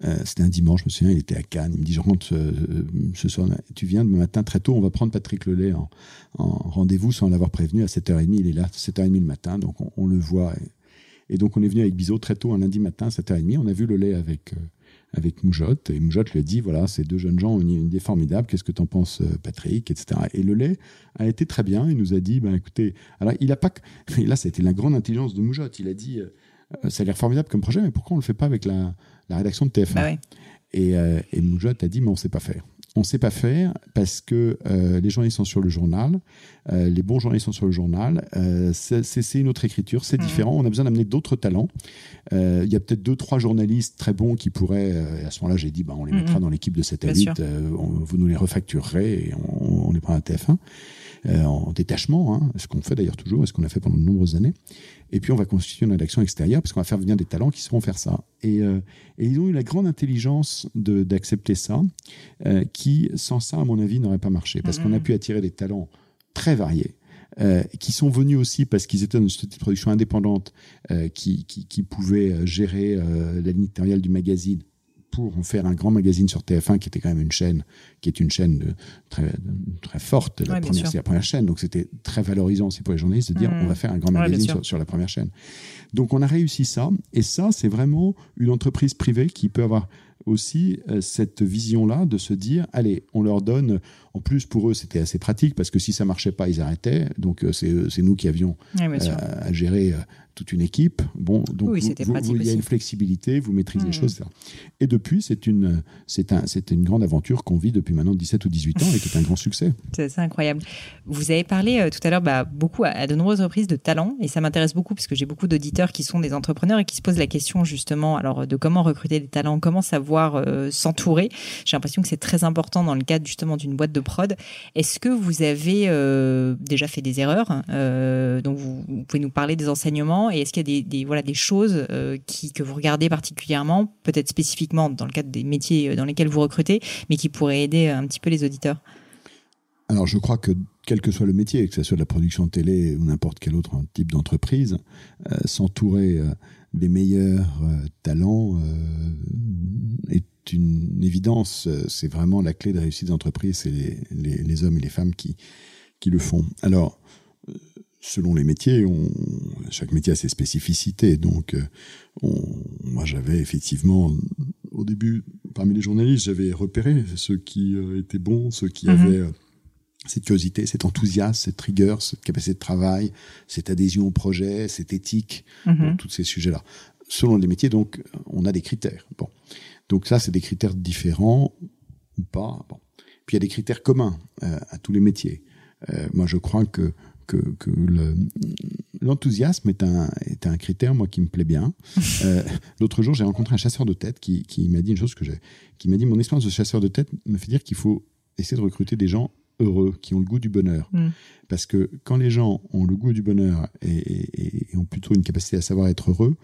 euh, C'était un dimanche, je me souviens, il était à Cannes. Il me dit, je rentre euh, ce soir. Tu viens demain matin très tôt, on va prendre Patrick Lelay en, en rendez-vous sans l'avoir prévenu à 7h30. Il est là, 7h30 le matin, donc on, on le voit. Et, et, donc on est venu avec Bizot très tôt, un lundi matin, à 7h30. On a vu Lelay avec... Euh, avec Moujotte. Et Moujotte lui a dit voilà, ces deux jeunes gens ont une idée formidable, qu'est-ce que t'en penses, euh, Patrick, etc. Et le lait a été très bien. Il nous a dit ben, écoutez, alors il a pas. Et *laughs* là, ça a été la grande intelligence de Moujotte. Il a dit euh, ça a l'air formidable comme projet, mais pourquoi on le fait pas avec la, la rédaction de TF1 bah ouais. Et, euh, et Moujotte a dit mais on sait pas faire on ne sait pas faire parce que euh, les journalistes sont sur le journal, euh, les bons journalistes sont sur le journal. Euh, c'est une autre écriture, c'est mmh. différent. On a besoin d'amener d'autres talents. Il y a peut-être deux, trois journalistes très bons qui pourraient. Euh, à ce moment-là, j'ai dit, bah, on les mettra mmh. dans l'équipe de cette élite. vous nous les refacturerez et on, on les prend à TF1. en détachement, hein, ce qu'on fait d'ailleurs toujours et ce qu'on a fait pendant de nombreuses années. Et puis on va constituer une rédaction extérieure parce qu'on va faire venir des talents qui sauront faire ça. Et, et ils ont eu la grande intelligence d'accepter ça, qui sans ça, à mon avis, n'aurait pas marché parce qu'on a pu attirer des talents très variés. Euh, qui sont venus aussi parce qu'ils étaient dans une société de production indépendante euh, qui, qui, qui, pouvait euh, gérer la ligne éditoriale du magazine pour en faire un grand magazine sur TF1 qui était quand même une chaîne qui est une chaîne très très forte la première c'est la première chaîne. Donc c'était très valorisant aussi pour les journalistes de dire mmh. on va faire un grand magazine sur, sur, la première chaîne. Donc on a réussi ça. Et ça c'est vraiment une entreprise privée qui peut avoir aussi euh, cette vision-là de se dire, allez, on leur donne, en plus pour eux c'était assez pratique parce que si ça marchait pas, ils arrêtaient, donc euh, c'est nous qui avions euh, à gérer toute une équipe. Bon, donc il y a une flexibilité, vous maîtrisez les mmh. choses. Et depuis, c'est une, c'est un, une grande aventure qu'on vit depuis maintenant 17 ou 18 ans et qui est un grand succès. *laughs* C'est incroyable. Vous avez parlé tout à l'heure bah, beaucoup à, de nombreuses reprises de talent et ça m'intéresse beaucoup parce que j'ai beaucoup d'auditeurs qui sont des entrepreneurs et qui se posent la question justement alors de comment recruter des talents, comment savoir euh, s'entourer. J'ai l'impression que c'est très important dans le cadre justement d'une boîte de prod. Est-ce que vous avez euh, déjà fait des erreurs euh, Donc vous, pouvez nous parler des enseignements et est-ce qu'il y a des, voilà des choses qui que vous regardez particulièrement, peut-être spécifiquement dans le cadre des métiers dans lesquels vous recrutez, mais qui pourraient aider un petit peu les auditeurs? Alors je crois que quel que soit le métier, que ce soit de la production de télé ou n'importe quel autre type d'entreprise, s'entourer des meilleurs talents est une évidence. C'est vraiment la clé de réussite d'entreprise, c'est les, hommes et les femmes qui, qui le font. Alors, selon les métiers, on, chaque métier a ses spécificités. Donc, moi, j'avais effectivement, au début, parmi les journalistes, j'avais repéré ceux qui euh, étaient bons, ceux qui mhm. avaient euh, cette curiosité, cet enthousiasme, cette rigueur, cette capacité de travail, cette adhésion au projet, cette éthique, mhm. tous ces sujets-là. Selon les métiers, donc, on a des critères. Bon. Donc ça, c'est des critères différents ou pas. Bon. Puis il y a des critères communs euh, à tous les métiers. Euh, moi, je crois que que, que l'enthousiasme est un est un critère moi qui me plaît bien. *laughs* Euh, L'autre jour, j'ai rencontré un chasseur de tête qui, qui m'a dit une chose que j'ai, qui m'a dit mon expérience de chasseur de tête me fait dire qu'il faut essayer de recruter des gens heureux, qui ont le goût du bonheur. Mm. Parce que quand les gens ont le goût du bonheur et, et, et, ont plutôt une capacité à savoir être heureux,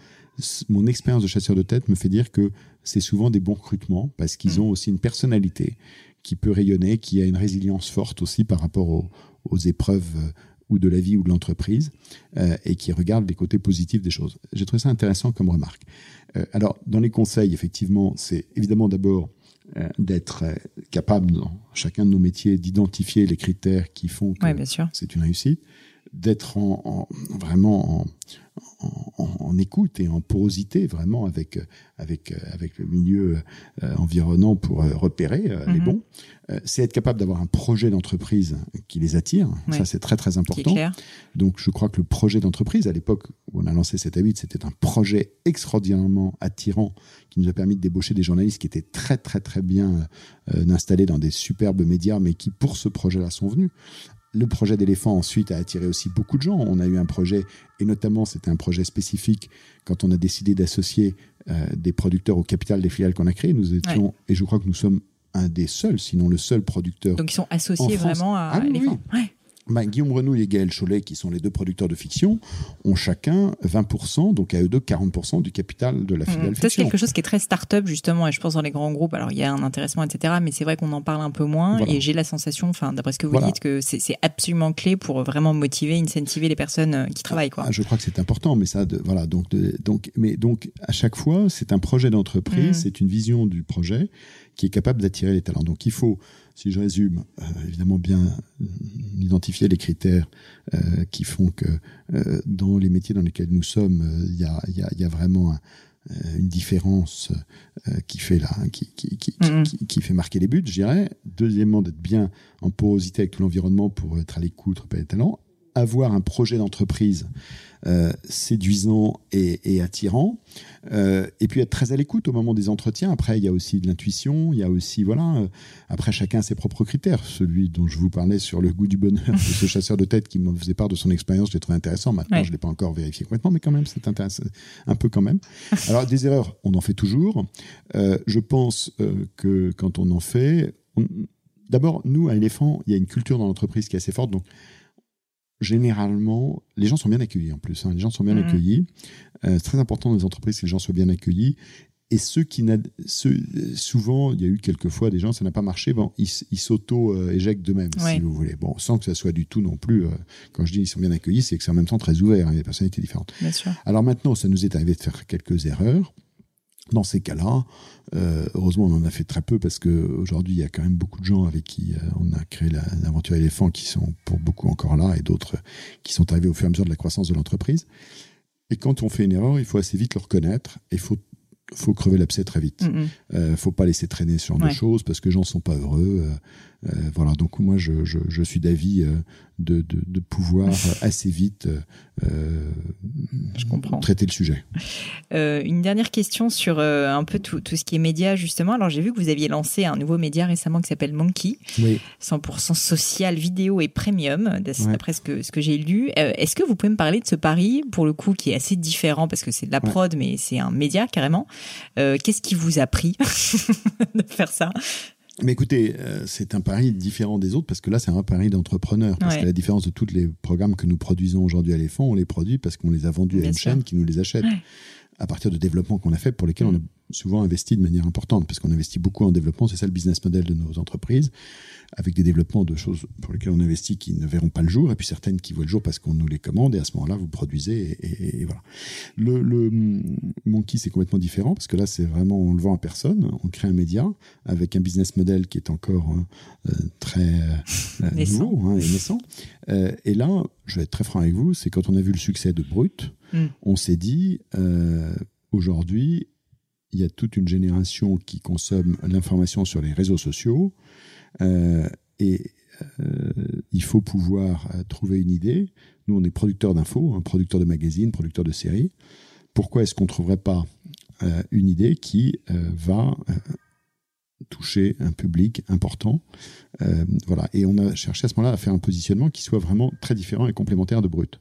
mon expérience de chasseur de tête me fait dire que c'est souvent des bons recrutements parce qu'ils mm. ont aussi une personnalité qui peut rayonner, qui a une résilience forte aussi par rapport aux, épreuves euh, ou de la vie ou de l'entreprise euh, et qui regardent les côtés positifs des choses. J'ai trouvé ça intéressant comme remarque. Euh, alors, dans les conseils, effectivement, c'est évidemment d'abord d'être capable dans chacun de nos métiers d'identifier les critères qui font que c'est une réussite, d'être en, vraiment en, en, écoute et en porosité vraiment avec avec avec le milieu euh, environnant pour euh, repérer euh, les mhm. bons. c'est être capable d'avoir un projet d'entreprise qui les attire. Ça c'est très très important. Donc je crois que le projet d'entreprise à l'époque où on a lancé cet habit, c'était un projet extraordinairement attirant qui nous a permis de débaucher des journalistes qui étaient très très très bien installés dans des superbes médias, mais qui pour ce projet-là sont venus. Le projet d'éléphant ensuite a attiré aussi beaucoup de gens. On a eu un projet, et notamment c'était un projet spécifique quand on a décidé d'associer euh, des producteurs au capital des filiales qu'on a créées. Nous étions, et je crois que nous sommes un des seuls, sinon le seul producteur. Donc ils sont associés vraiment à ah, l'éléphant. Bah, Guillaume Renouille et Gaël Cholet, qui sont les deux producteurs de fiction, ont chacun 20%, donc à eux deux 40% du capital de la filiale fiction. C'est quelque chose qui est très start-up justement, et je pense dans les grands groupes, alors il y a un intéressement, etc., mais c'est vrai qu'on en parle un peu moins, et j'ai la sensation, enfin d'après ce que vous dites, que c'est absolument clé pour vraiment motiver, incentiver les personnes euh, qui travaillent. Quoi. Ah, je crois que c'est important, mais ça, de, voilà, donc, donc, mais donc à chaque fois, c'est un projet d'entreprise, mm. c'est une vision du projet qui est capable d'attirer les talents. Donc il faut si je résume, euh, évidemment bien identifier les critères euh, qui font que euh, dans les métiers dans lesquels nous sommes, il y a, y, a, y, a, vraiment une différence qui fait là, qui, qui, qui, mm-hmm. qui, fait marquer les buts, je dirais. Deuxièmement, d'être bien en porosité avec tout l'environnement pour être à l'écoute, repérer les talents. Avoir un projet d'entreprise euh, séduisant et, attirant. Euh, et puis être très à l'écoute au moment des entretiens. Après, il y a aussi de l'intuition, il y a aussi, voilà, euh, après chacun a ses propres critères. Celui dont je vous parlais sur le goût du bonheur de ce chasseur de tête qui me faisait part de son expérience, je l'ai trouvé intéressant. Maintenant, je ne l'ai pas encore vérifié complètement, mais quand même, c'est intéressant, un peu quand même. *laughs* Alors, des erreurs, on en fait toujours. je pense que quand on en fait, d'abord, nous, à Éléphant, il y a une culture dans l'entreprise qui est assez forte. Donc, généralement, les gens sont bien accueillis en plus. Hein. les gens sont bien Mhm. accueillis. Euh, c'est très important dans les entreprises que les gens soient bien accueillis. Et ceux qui ceux, souvent, il y a eu quelques fois des gens, ça n'a pas marché, bon, ils, s'auto-éjectent d'eux-mêmes, Ouais. si vous voulez. Bon, sans que ça soit du tout non plus, euh, quand je dis ils sont bien accueillis, c'est que c'est en même temps très ouvert, hein, des personnalités différentes. Bien sûr. Alors maintenant, ça nous est arrivé de faire quelques erreurs. Dans ces cas-là, euh, heureusement, on en a fait très peu parce que aujourd'hui, il y a quand même beaucoup de gens avec qui euh, on a créé la- l'aventure éléphant qui sont pour beaucoup encore là et d'autres qui sont arrivés au fur et à mesure de la croissance de l'entreprise. Et quand on fait une erreur, il faut assez vite le reconnaître et il faut, faut crever l'abcès très vite. Mm, mm. Euh, faut pas laisser traîner ce genre Ouais. de choses parce que les gens sont pas heureux. Euh, voilà, donc moi je, je, je suis d'avis euh, de, de, de pouvoir euh, *laughs* assez vite Je comprends. traiter le sujet. Une dernière question sur un peu tout, tout ce qui est média, justement. Alors, j'ai vu que vous aviez lancé un nouveau média récemment qui s'appelle Monkey, Oui. 100% social, vidéo et premium, d'après Ouais. ce que, ce que j'ai lu. Est-ce que vous pouvez me parler de ce pari, pour le coup, qui est assez différent, parce que c'est de la Ouais. prod, mais c'est un média carrément. Euh, Qu'est-ce qui vous a pris *laughs* de faire ça? Mais écoutez, euh, c'est un pari différent des autres parce que là, c'est un pari d'entrepreneur. Parce Ouais. que la différence de tous les programmes que nous produisons aujourd'hui à l'éléphant, on les produit parce qu'on les a vendus Bien à une sûr. chaîne qui nous les achète. Ouais. À partir de développements qu'on a fait, pour lesquels Mm. on a souvent investi de manière importante, parce qu'on investit beaucoup en développement, c'est ça le business model de nos entreprises, avec des développements de choses pour lesquelles on investit qui ne verront pas le jour, et puis certaines qui voient le jour parce qu'on nous les commande, et à ce moment-là, vous produisez, et, et- et voilà. Le, le Monkey, c'est complètement différent, parce que là, c'est vraiment, on le vend à personne, on crée un média avec un business model qui est encore hein, euh, très euh, nouveau hein, et naissant. Euh, et là, je vais être très franc avec vous, c'est quand on a vu le succès de Brut, Mm. on s'est dit, euh, aujourd'hui, il y a toute une génération qui consomme l'information sur les réseaux sociaux euh, et euh, il faut pouvoir euh, trouver une idée. Nous, on est producteur d'infos, hein, producteur de magazines, producteur de séries. Pourquoi est-ce qu'on ne trouverait pas une idée qui va toucher un public important. Et on a cherché à ce moment-là à faire un positionnement qui soit vraiment très différent et complémentaire de Brut.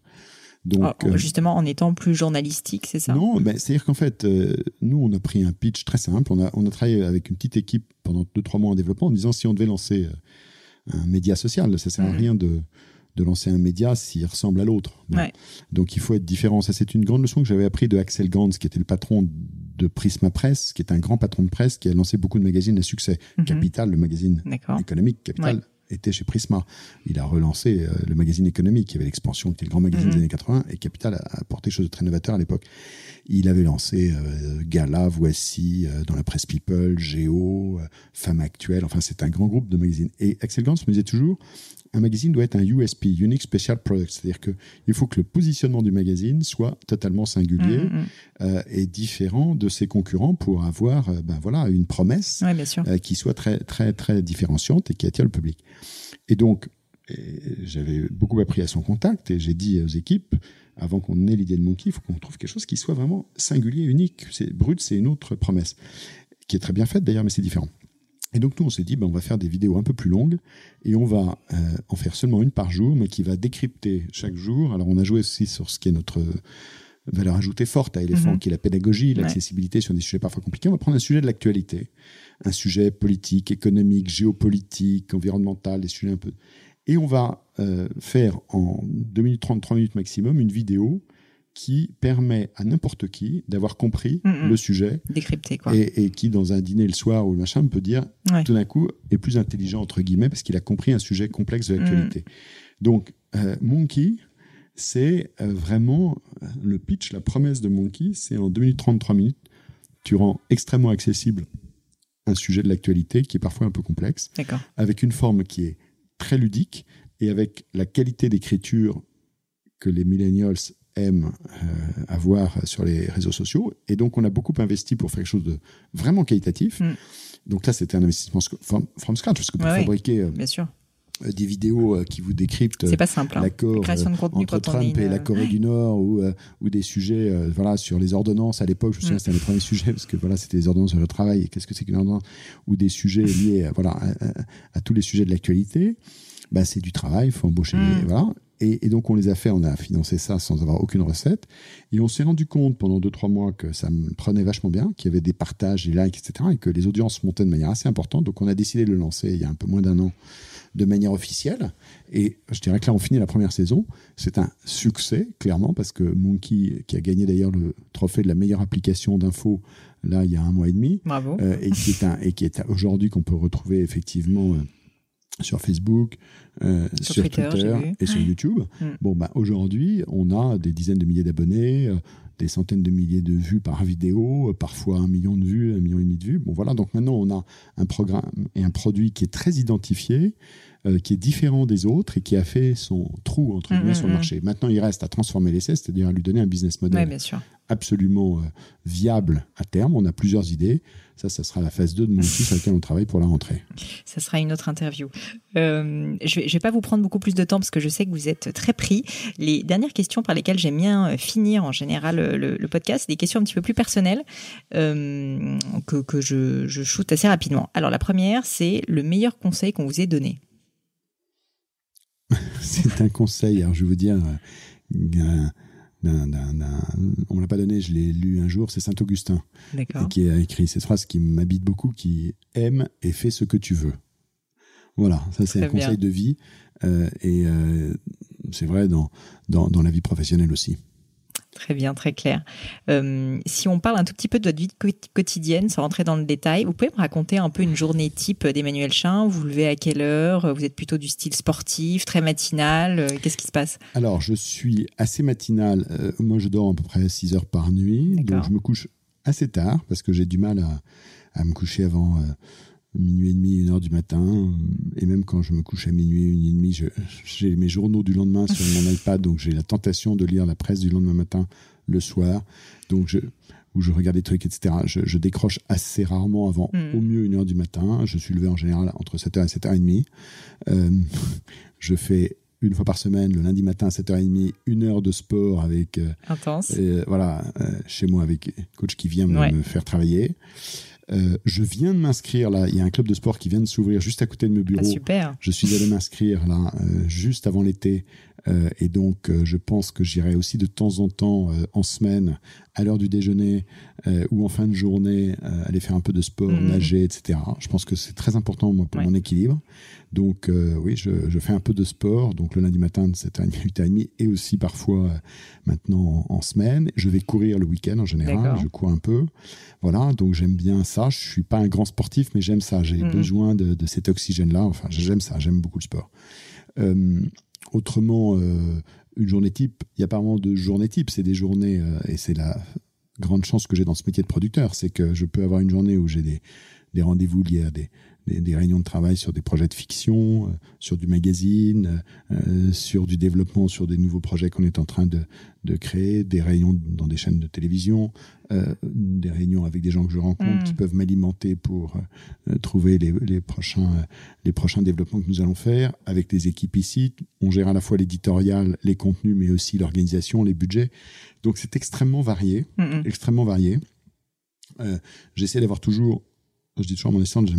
Donc, Ah, euh, Justement, en étant plus journalistique, c'est ça? Non, ben, c'est-à-dire qu'en fait, euh, nous, on a pris un pitch très simple. On a, on a travaillé avec une petite équipe pendant deux, trois mois en développement en disant si on devait lancer euh, un média social, ça sert à Mhm. rien de, de lancer un média s'il ressemble à l'autre. Ouais. Donc, il faut être différent. Ça, c'est une grande leçon que j'avais appris de Axel Gans, qui était le patron de Prisma Press, qui est un grand patron de presse, qui a lancé beaucoup de magazines à succès. Mhm. Capital, le magazine économique, Capital, était chez Prisma. Il a relancé euh, le magazine économique, qui avait l'expansion, qui était le grand magazine Mhm. des années 80, et Capital a apporté chose de très novateur à l'époque. Il avait lancé euh, Gala, Voici, euh, dans la presse People, Géo, euh, Femme Actuelle, enfin c'est un grand groupe de magazines. Et Axel Gans me disait toujours, un magazine doit être un USP, Unique Special Product, c'est-à-dire que il faut que le positionnement du magazine soit totalement singulier Mm, mm, euh, et différent de ses concurrents pour avoir euh, ben voilà, une promesse Ouais, euh, qui soit très, très, très différenciante et qui attire le public. Et donc, j'avais beaucoup appris à son contact et j'ai dit aux équipes, avant qu'on ait l'idée de Monkey, il faut qu'on trouve quelque chose qui soit vraiment singulier, unique. C'est brut, c'est une autre promesse, qui est très bien faite d'ailleurs, mais c'est différent. Et donc nous, on s'est dit, ben, on va faire des vidéos un peu plus longues et on va euh, en faire seulement une par jour, mais qui va décrypter chaque jour. Alors on a joué aussi sur ce qui est notre valeur ajoutée forte à Elephant, Mhm. qui est la pédagogie, Ouais. l'accessibilité sur des sujets parfois compliqués. On va prendre un sujet de l'actualité, un sujet politique, économique, géopolitique, environnemental, des sujets un peu. Et on va euh, faire en 2 minutes 30, 3 minutes maximum une vidéo qui permet à n'importe qui d'avoir compris Mhm. le sujet Décrypté, quoi. et, et qui, dans un dîner le soir ou le machin, peut dire Ouais. tout d'un coup est plus intelligent, entre guillemets, parce qu'il a compris un sujet complexe de l'actualité. Donc, euh, Monkey, c'est euh, vraiment euh, le pitch, la promesse de Monkey, c'est en 2 minutes 33 minutes, tu rends extrêmement accessible un sujet de l'actualité qui est parfois un peu complexe, avec une forme qui est très ludique et avec la qualité d'écriture que les millennials aiment euh, avoir sur les réseaux sociaux. Et donc, on a beaucoup investi pour faire quelque chose de vraiment qualitatif. Mm. Donc là, c'était un investissement from, from scratch, parce que pour Ouais, fabriquer euh, Bien sûr. des vidéos euh, qui vous décryptent hein. l'accord euh, entre Trump et la Corée du Nord ou, euh, ou des sujets euh, voilà, sur les ordonnances à l'époque. Je me souviens, Mm. c'était un des premiers *laughs* sujets parce que voilà, c'était les ordonnances sur le travail et qu'est-ce que c'est qu'une ordonnance ou des sujets liés à, voilà, à, à- à tous les sujets de l'actualité. Bah, c'est du travail, il faut embaucher. Mm. Voilà. Et, donc on les a fait, on a financé ça sans avoir aucune recette. Et on s'est rendu compte pendant 2-3 mois que ça me prenait vachement bien, qu'il y avait des partages, des likes, etc. Et que les audiences montaient de manière assez importante. Donc on a décidé de le lancer il y a un peu moins d'un an de manière officielle. Et je dirais que là, on finit la première saison. C'est un succès, clairement, parce que Monkey, qui a gagné d'ailleurs le trophée de la meilleure application d'info, là, il y a un mois et demi. Bravo. Euh, et qui est, un, et qui est aujourd'hui qu'on peut retrouver effectivement. Euh, sur Facebook, euh, sur, Twitter, et sur YouTube. Mm. Bon, bah, aujourd'hui, on a des dizaines de milliers d'abonnés, des centaines de milliers de vues par vidéo, parfois un million de vues, un million et demi de vues. Bon, voilà. Donc maintenant, on a un programme et un produit qui est très identifié, euh, qui est différent des autres et qui a fait son trou entre guillemets mm, sur le mm, marché. Maintenant, il reste à transformer l'essai, c'est-à-dire à lui donner un business model absolument euh, viable à terme. On a plusieurs idées. Ça, ça sera la phase 2 de mon sur laquelle on travaille pour la rentrée. Ça sera une autre interview. Euh, je ne vais, pas vous prendre beaucoup plus de temps parce que je sais que vous êtes très pris. Les dernières questions par lesquelles j'aime bien finir en général le, podcast, c'est des questions un petit peu plus personnelles que, que je, je shoote assez rapidement. Alors la première, c'est le meilleur conseil qu'on vous ait donné. *laughs* c'est un conseil. Alors, je vais vous dire, on me l'a pas donné, je l'ai lu un jour, c'est Saint Augustin qui a écrit cette phrase qui m'habite beaucoup, qui aime et fait ce que tu veux. Voilà, ça c'est un conseil de vie euh, et euh, c'est vrai dans, dans la vie professionnelle aussi. Très bien, très clair. Euh, si on parle un tout petit peu de votre vie quotidienne, sans rentrer dans le détail, vous pouvez me raconter un peu une journée type d'Emmanuel Chin? Vous vous levez à quelle heure? Vous êtes plutôt du style sportif, très matinal euh, Qu'est-ce qui se passe? Alors, je suis assez matinal. Euh, moi, je dors à peu près 6 heures par nuit. Donc, je me couche assez tard parce que j'ai du mal à, à, me coucher avant minuit et demi, une heure du matin. Et même quand je me couche à minuit, une et demie, j'ai mes journaux du lendemain sur mon *laughs* iPad, donc j'ai la tentation de lire la presse du lendemain matin le soir. Donc je, où je regarde des trucs, etc. Je, décroche assez rarement avant hmm. au mieux une heure du matin. Je suis levé en général entre 7h et 7h30. Euh, *laughs* je fais une fois par semaine, le lundi matin à 7h30, une heure de sport avec... Euh, Intense. Euh, voilà, euh, chez moi avec coach qui vient me faire travailler. Euh, je viens de m'inscrire là. Il y a un club de sport qui vient de s'ouvrir juste à côté de mon bureau. Ah, super. Je suis allé m'inscrire là euh, juste avant l'été euh, et donc, euh, je pense que j'irai aussi de temps en temps euh, en semaine, à l'heure du déjeuner ou en fin de journée, aller faire un peu de sport, mmh. nager, etc. Je pense que c'est très important moi, pour mon équilibre. Donc, oui, je, je, fais un peu de sport. Donc, le lundi matin de 7h30 8h30 et aussi parfois maintenant en, semaine. Je vais courir le week-end en général. Je cours un peu. Voilà, donc j'aime bien ça. Je suis pas un grand sportif, mais j'aime ça. J'ai mmh. besoin de, de, cet oxygène-là. Enfin, j'aime ça. J'aime beaucoup le sport. Euh, Autrement, euh, une journée type, il n'y a pas vraiment de journée type, c'est des journées, euh, et c'est la grande chance que j'ai dans ce métier de producteur, c'est que je peux avoir une journée où j'ai des, des rendez-vous liés à des, des, réunions de travail sur des projets de fiction, euh, sur du magazine, sur du développement, sur des nouveaux projets qu'on est en train de, de, créer, des réunions dans des chaînes de télévision, euh, des réunions avec des gens que je rencontre mm. qui peuvent m'alimenter pour trouver les, les, prochains, les prochains développements que nous allons faire. Avec les équipes ici, on gère à la fois l'éditorial, les contenus, mais aussi l'organisation, les budgets. Donc c'est extrêmement varié, extrêmement varié. J'essaie d'avoir toujours je dis toujours à mon assistante,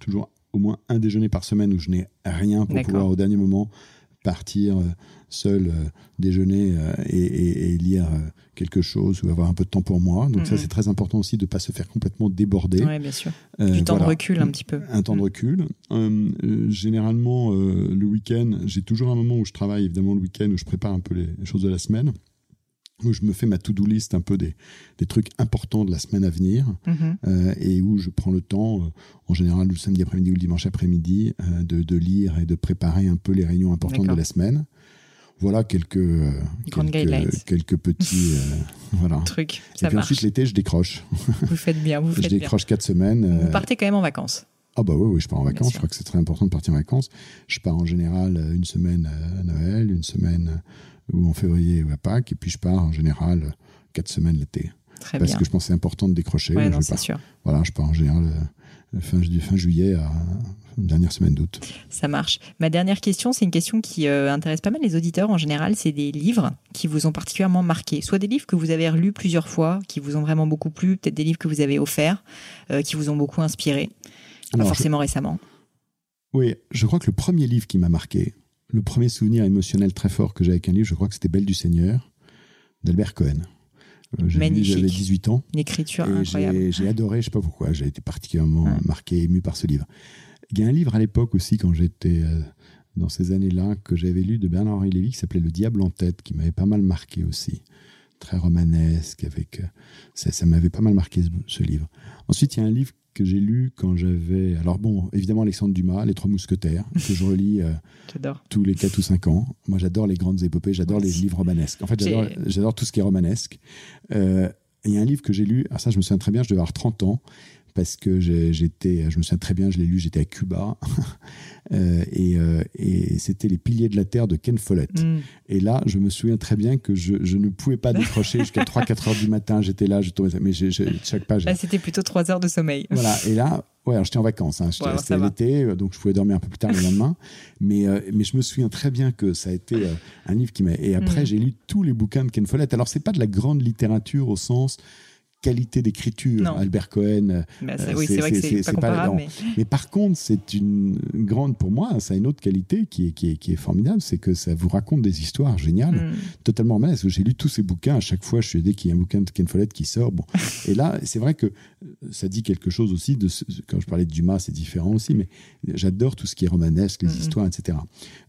toujours au moins un déjeuner par semaine où je n'ai rien pour pouvoir au dernier moment partir euh, seul euh, déjeuner euh, et, lire quelque chose ou avoir un peu de temps pour moi. Donc ça mhm. c'est très important aussi de ne pas se faire complètement déborder. Oui, bien sûr. du temps de recul un petit peu. Un temps de mm. recul. généralement le week-end, j'ai toujours un moment où je travaille évidemment le week-end où je prépare un peu les choses de la semaine où je me fais ma to-do list un peu des, des, trucs importants de la semaine à venir mhm. euh, et où je prends le temps, euh, en général le samedi après-midi ou le dimanche après-midi, euh, de, de, lire et de préparer un peu les réunions importantes de la semaine. Voilà quelques, quelques, quelques, petits *laughs* voilà. trucs. et puis ensuite l'été, je décroche. *laughs* Vous faites bien, vous faites Je décroche quatre semaines. Vous partez quand même en vacances ah bah oui, oui, je pars en vacances. Je crois que c'est très important de partir en vacances. Je pars en général une semaine à Noël, une semaine ou en février ou à Pâques, et puis je pars en général quatre semaines l'été. Parce que je pense que c'est important de décrocher. Ouais, non, sûr. Voilà, je pars en général euh, fin, fin juillet à dernière semaine d'août. Ça marche. Ma dernière question, c'est une question qui euh, intéresse pas mal les auditeurs en général. C'est des livres qui vous ont particulièrement marqué. Soit des livres que vous avez relus plusieurs fois, qui vous ont vraiment beaucoup plu, peut-être des livres que vous avez offerts, euh, qui vous ont beaucoup inspiré. pas forcément récemment. Oui, je crois que le premier livre qui m'a marqué, le premier souvenir émotionnel très fort que j'ai avec un livre, je crois que c'était Belle du Seigneur d'Albert Cohen. Euh, J'avais 18 ans. Une écriture incroyable. J'ai adoré, je sais pas pourquoi, j'ai été particulièrement marqué, ému par ce livre. Il y a un livre à l'époque aussi, quand j'étais euh, dans ces années-là, que j'avais lu de Bernard-Henri Lévy, qui s'appelait Le Diable en tête, qui m'avait pas mal marqué aussi. Très romanesque, avec. Euh, ça, ça m'avait pas mal marqué ce, livre. Ensuite, il y a un livre que j'ai lu quand j'avais. Alors, bon, évidemment, Alexandre Dumas, Les Trois Mousquetaires, que je relis *laughs* tous les 4 ou 5 ans. Moi, j'adore les grandes épopées, j'adore les livres romanesques. En fait, j'adore tout ce qui est romanesque. Euh, il y a un livre que j'ai lu, ah ça je me souviens très bien, je devais avoir 30 ans, parce que j'étais, je me souviens très bien, je l'ai lu, j'étais à Cuba, *laughs* euh, euh, et, c'était Les Piliers de la Terre de Ken Follett. Mm. Et là, je me souviens très bien que je, ne pouvais pas décrocher jusqu'à 3-4 heures du matin, j'étais là, je tombais, mais chaque page. Là, c'était plutôt 3 heures de sommeil. Voilà, et là, ouais, j'étais en vacances, hein, c'était l'été, euh, donc je pouvais dormir un peu plus tard le lendemain, mais, mais je me souviens très bien que ça a été un livre qui m'a. Et après, mm. j'ai lu tous les bouquins de Ken Follett. Alors, c'est pas de la grande littérature au sens qualité d'écriture. Albert Cohen, oui, c'est vrai que c'est pas comparable. mais... par contre, c'est une grande, pour moi, ça a une autre qualité qui est, qui est, qui est formidable, c'est que ça vous raconte des histoires géniales, mm. totalement malaises. J'ai lu tous ces bouquins, à chaque fois, je suis aidé qu'il y ait un bouquin de Ken Follett qui sort. Bon. Et là, c'est vrai que ça dit quelque chose aussi, de quand je parlais de Dumas, c'est différent aussi, mais j'adore tout ce qui est romanesque, les mm, histoires, etc.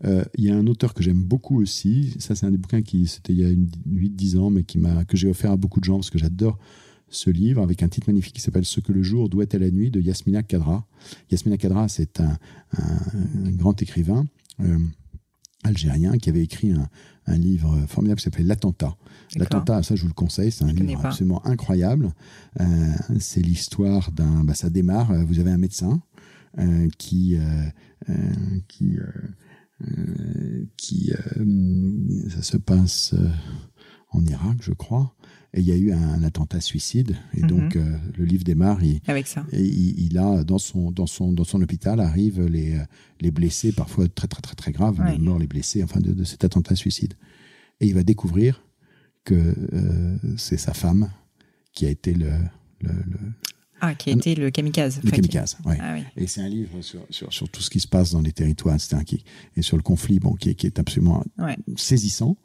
Euh, il y a un auteur que j'aime beaucoup aussi, ça c'est un des bouquins qui, c'était il y a 8-10 ans, mais qui m'a, que j'ai offert à beaucoup de gens parce que j'adore ce livre avec un titre magnifique qui s'appelle Ce que le jour doit à la nuit de Yasmina Kadra. Yasmina Kadra, c'est un, grand écrivain euh, algérien qui avait écrit un, livre formidable qui s'appelait L'attentat. L'attentat, ça je vous le conseille, c'est un livre absolument incroyable. Euh, c'est l'histoire d'un. Bah, ça démarre, euh, vous avez un médecin qui. qui qui ça se passe en Irak, je crois. Et il y a eu un, attentat suicide. Et donc, mhm. euh, le livre démarre. Il, Avec ça. Et il, a, dans son, dans, son, dans son hôpital, arrivent les, euh, les blessés, parfois très, très, très, très graves, les morts, les blessés, enfin, de, cet attentat suicide. Et il va découvrir que euh, c'est sa femme qui a été le, le, ah, qui a été le kamikaze. Le kamikaze, ouais. ah, oui. Et c'est un livre sur, sur, sur, tout ce qui se passe dans les territoires, etc. Qui, et sur le conflit, bon, qui, qui est absolument saisissant.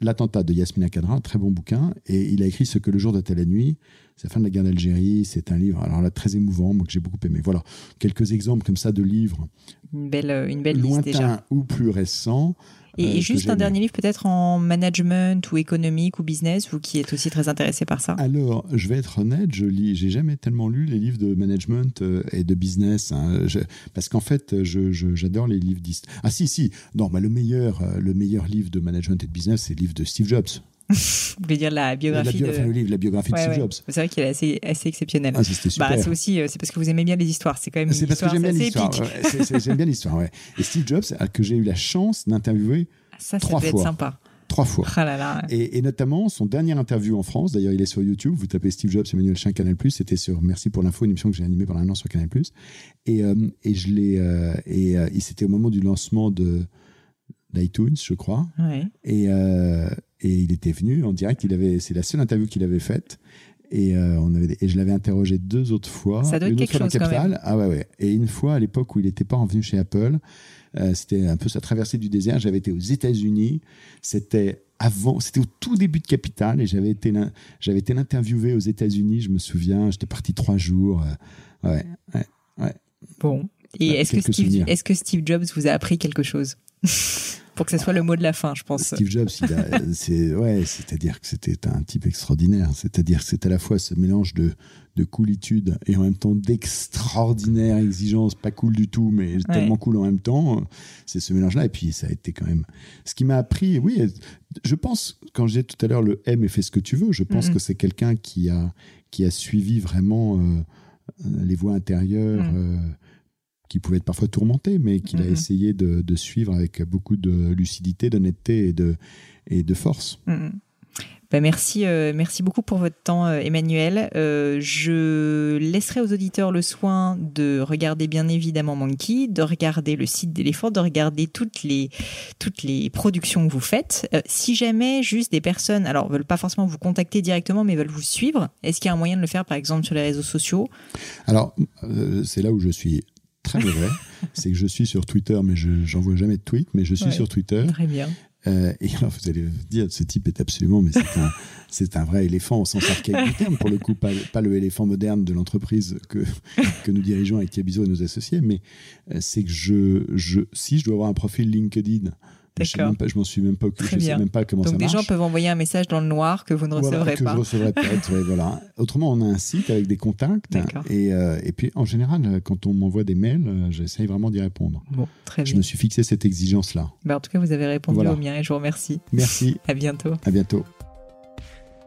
L'attentat de Yasmina Kadra, très bon bouquin, et il a écrit Ce que le jour date la nuit. C'est la fin de la guerre d'Algérie. C'est un livre, alors là, très émouvant, moi, que j'ai beaucoup aimé. Voilà, quelques exemples comme ça de livres. Une belle, une belle liste déjà. ou plus récents. Et, euh, juste un dernier livre peut-être en management ou économique ou business, vous qui êtes aussi très intéressé par ça Alors, je vais être honnête, je lis, j'ai jamais tellement lu les livres de management euh, et de business, hein. parce qu'en fait, j'adore les livres d'histoire. Ah si, si, non, bah, le, meilleur, euh, le meilleur livre de management et de business, c'est le livre de Steve Jobs. *laughs* Vous voulez dire la biographie la, de... le livre, la biographie de Steve Jobs. C'est vrai qu'il est assez, assez exceptionnel. Ah, c'était super. Bah, c'est aussi, c'est parce que vous aimez bien les histoires. C'est quand même. C'est parce que j'aime bien l'histoire. j'aime bien l'histoire. Ouais. Et Steve Jobs, que j'ai eu la chance d'interviewer ça, Trois fois. être sympa. Trois fois. Ah et, notamment, son dernier interview en France, d'ailleurs, il est sur YouTube. Vous tapez Steve Jobs, Emmanuel Chien, Canal+. C'était sur Merci pour l'info, une émission que j'ai animée pendant un an sur Canal+. Et, euh, et je l'ai, euh, et, euh, c'était au moment du lancement de, d'iTunes, je crois. Et, et il était venu en direct. Il avait, c'est la seule interview qu'il avait faite. Et, on avait, et je l'avais interrogé deux autres fois. Ça donne quelque chose même. Ah ouais, ouais. Et une fois, à l'époque où il n'était pas revenu chez Apple, euh, c'était un peu sa traversée du désert. J'avais été aux États-Unis. C'était avant, c'était au tout début de Capital et j'avais été, j'avais été interviewé aux États-Unis. Je me souviens, j'étais parti trois jours. Euh, ouais, ouais, ouais. Bon. Et est-ce que, Steve, est-ce que Steve Jobs vous a appris quelque chose *laughs* pour que ce soit le mot de la fin, je pense. Steve Jobs, c'est ouais, c'est-à-dire que c'était un type extraordinaire. C'est-à-dire que c'est à la fois ce mélange de, de coolitude et en même temps d'extraordinaire exigence, pas cool du tout, mais tellement cool en même temps. C'est ce mélange-là. Et puis ça a été quand même. Ce qui m'a appris, oui, je pense quand j'ai tout à l'heure le aime et fais ce que tu veux, je pense que c'est quelqu'un qui a qui a suivi vraiment euh, les voies intérieures. Mm. Euh, qui pouvait être parfois tourmenté, mais qu'il a mm-hmm. essayé de, suivre avec beaucoup de lucidité, d'honnêteté et de, et de force. Mm-hmm. Ben merci, euh, merci beaucoup pour votre temps, euh, Emmanuel. Euh, je laisserai aux auditeurs le soin de regarder bien évidemment Monkey, de regarder le site d'éléphant, de regarder toutes les toutes les productions que vous faites. si jamais juste des personnes, alors veulent pas forcément vous contacter directement, mais veulent vous suivre, est-ce qu'il y a un moyen de le faire, par exemple, sur les réseaux sociaux? Alors c'est là où je suis très mauvais. *laughs* c'est que je suis sur Twitter, mais je j'envoie jamais de tweet, mais je suis sur Twitter. Très bien. Euh, et alors, vous allez dire, ce type est absolument, mais c'est un, *laughs* c'est un vrai éléphant au sens archaïque du terme, pour le coup, pas, pas le éléphant moderne de l'entreprise que, *laughs* que nous dirigeons avec Thiabizo et nos associés, mais euh, c'est que je, je, si je dois avoir un profil LinkedIn, je je m'en suis même pas occupé, je sais même pas comment Donc ça marche. Donc des gens peuvent envoyer un message dans le noir que vous ne recevrez que pas. je recevrai peut-être, *laughs* voilà. Autrement, on a un site avec des contacts et, euh, et puis en général, quand on m'envoie des mails, euh, j'essaye vraiment d'y répondre. Bon, très je bien. me suis fixé cette exigence-là. Ben, en tout cas, vous avez répondu au mien et je vous remercie. Merci. *laughs* à bientôt. À bientôt.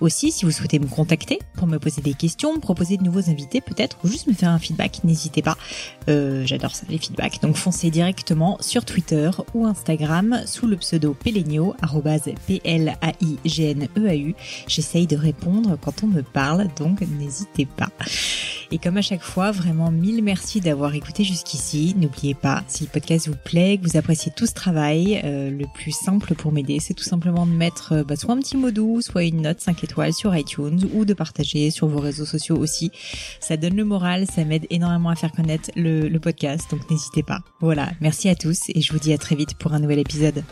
Aussi, si vous souhaitez me contacter pour me poser des questions, proposer de nouveaux invités peut-être, ou juste me faire un feedback, n'hésitez pas. Euh, J'adore ça, les feedbacks. Donc foncez directement sur Twitter ou Instagram sous le pseudo Pelenio, P-L-A-I-G-N-E-A-U. J'essaye de répondre quand on me parle, donc n'hésitez pas. Et comme à chaque fois, vraiment mille merci d'avoir écouté jusqu'ici. N'oubliez pas, si le podcast vous plaît, que vous appréciez tout ce travail, euh, le plus simple pour m'aider, c'est tout simplement de mettre euh, bah, soit un petit mot doux, soit une note 5 sur iTunes ou de partager sur vos réseaux sociaux aussi. Ça donne le moral, ça m'aide énormément à faire connaître le podcast, donc n'hésitez pas. Voilà, merci à tous et je vous dis à très vite pour un nouvel épisode.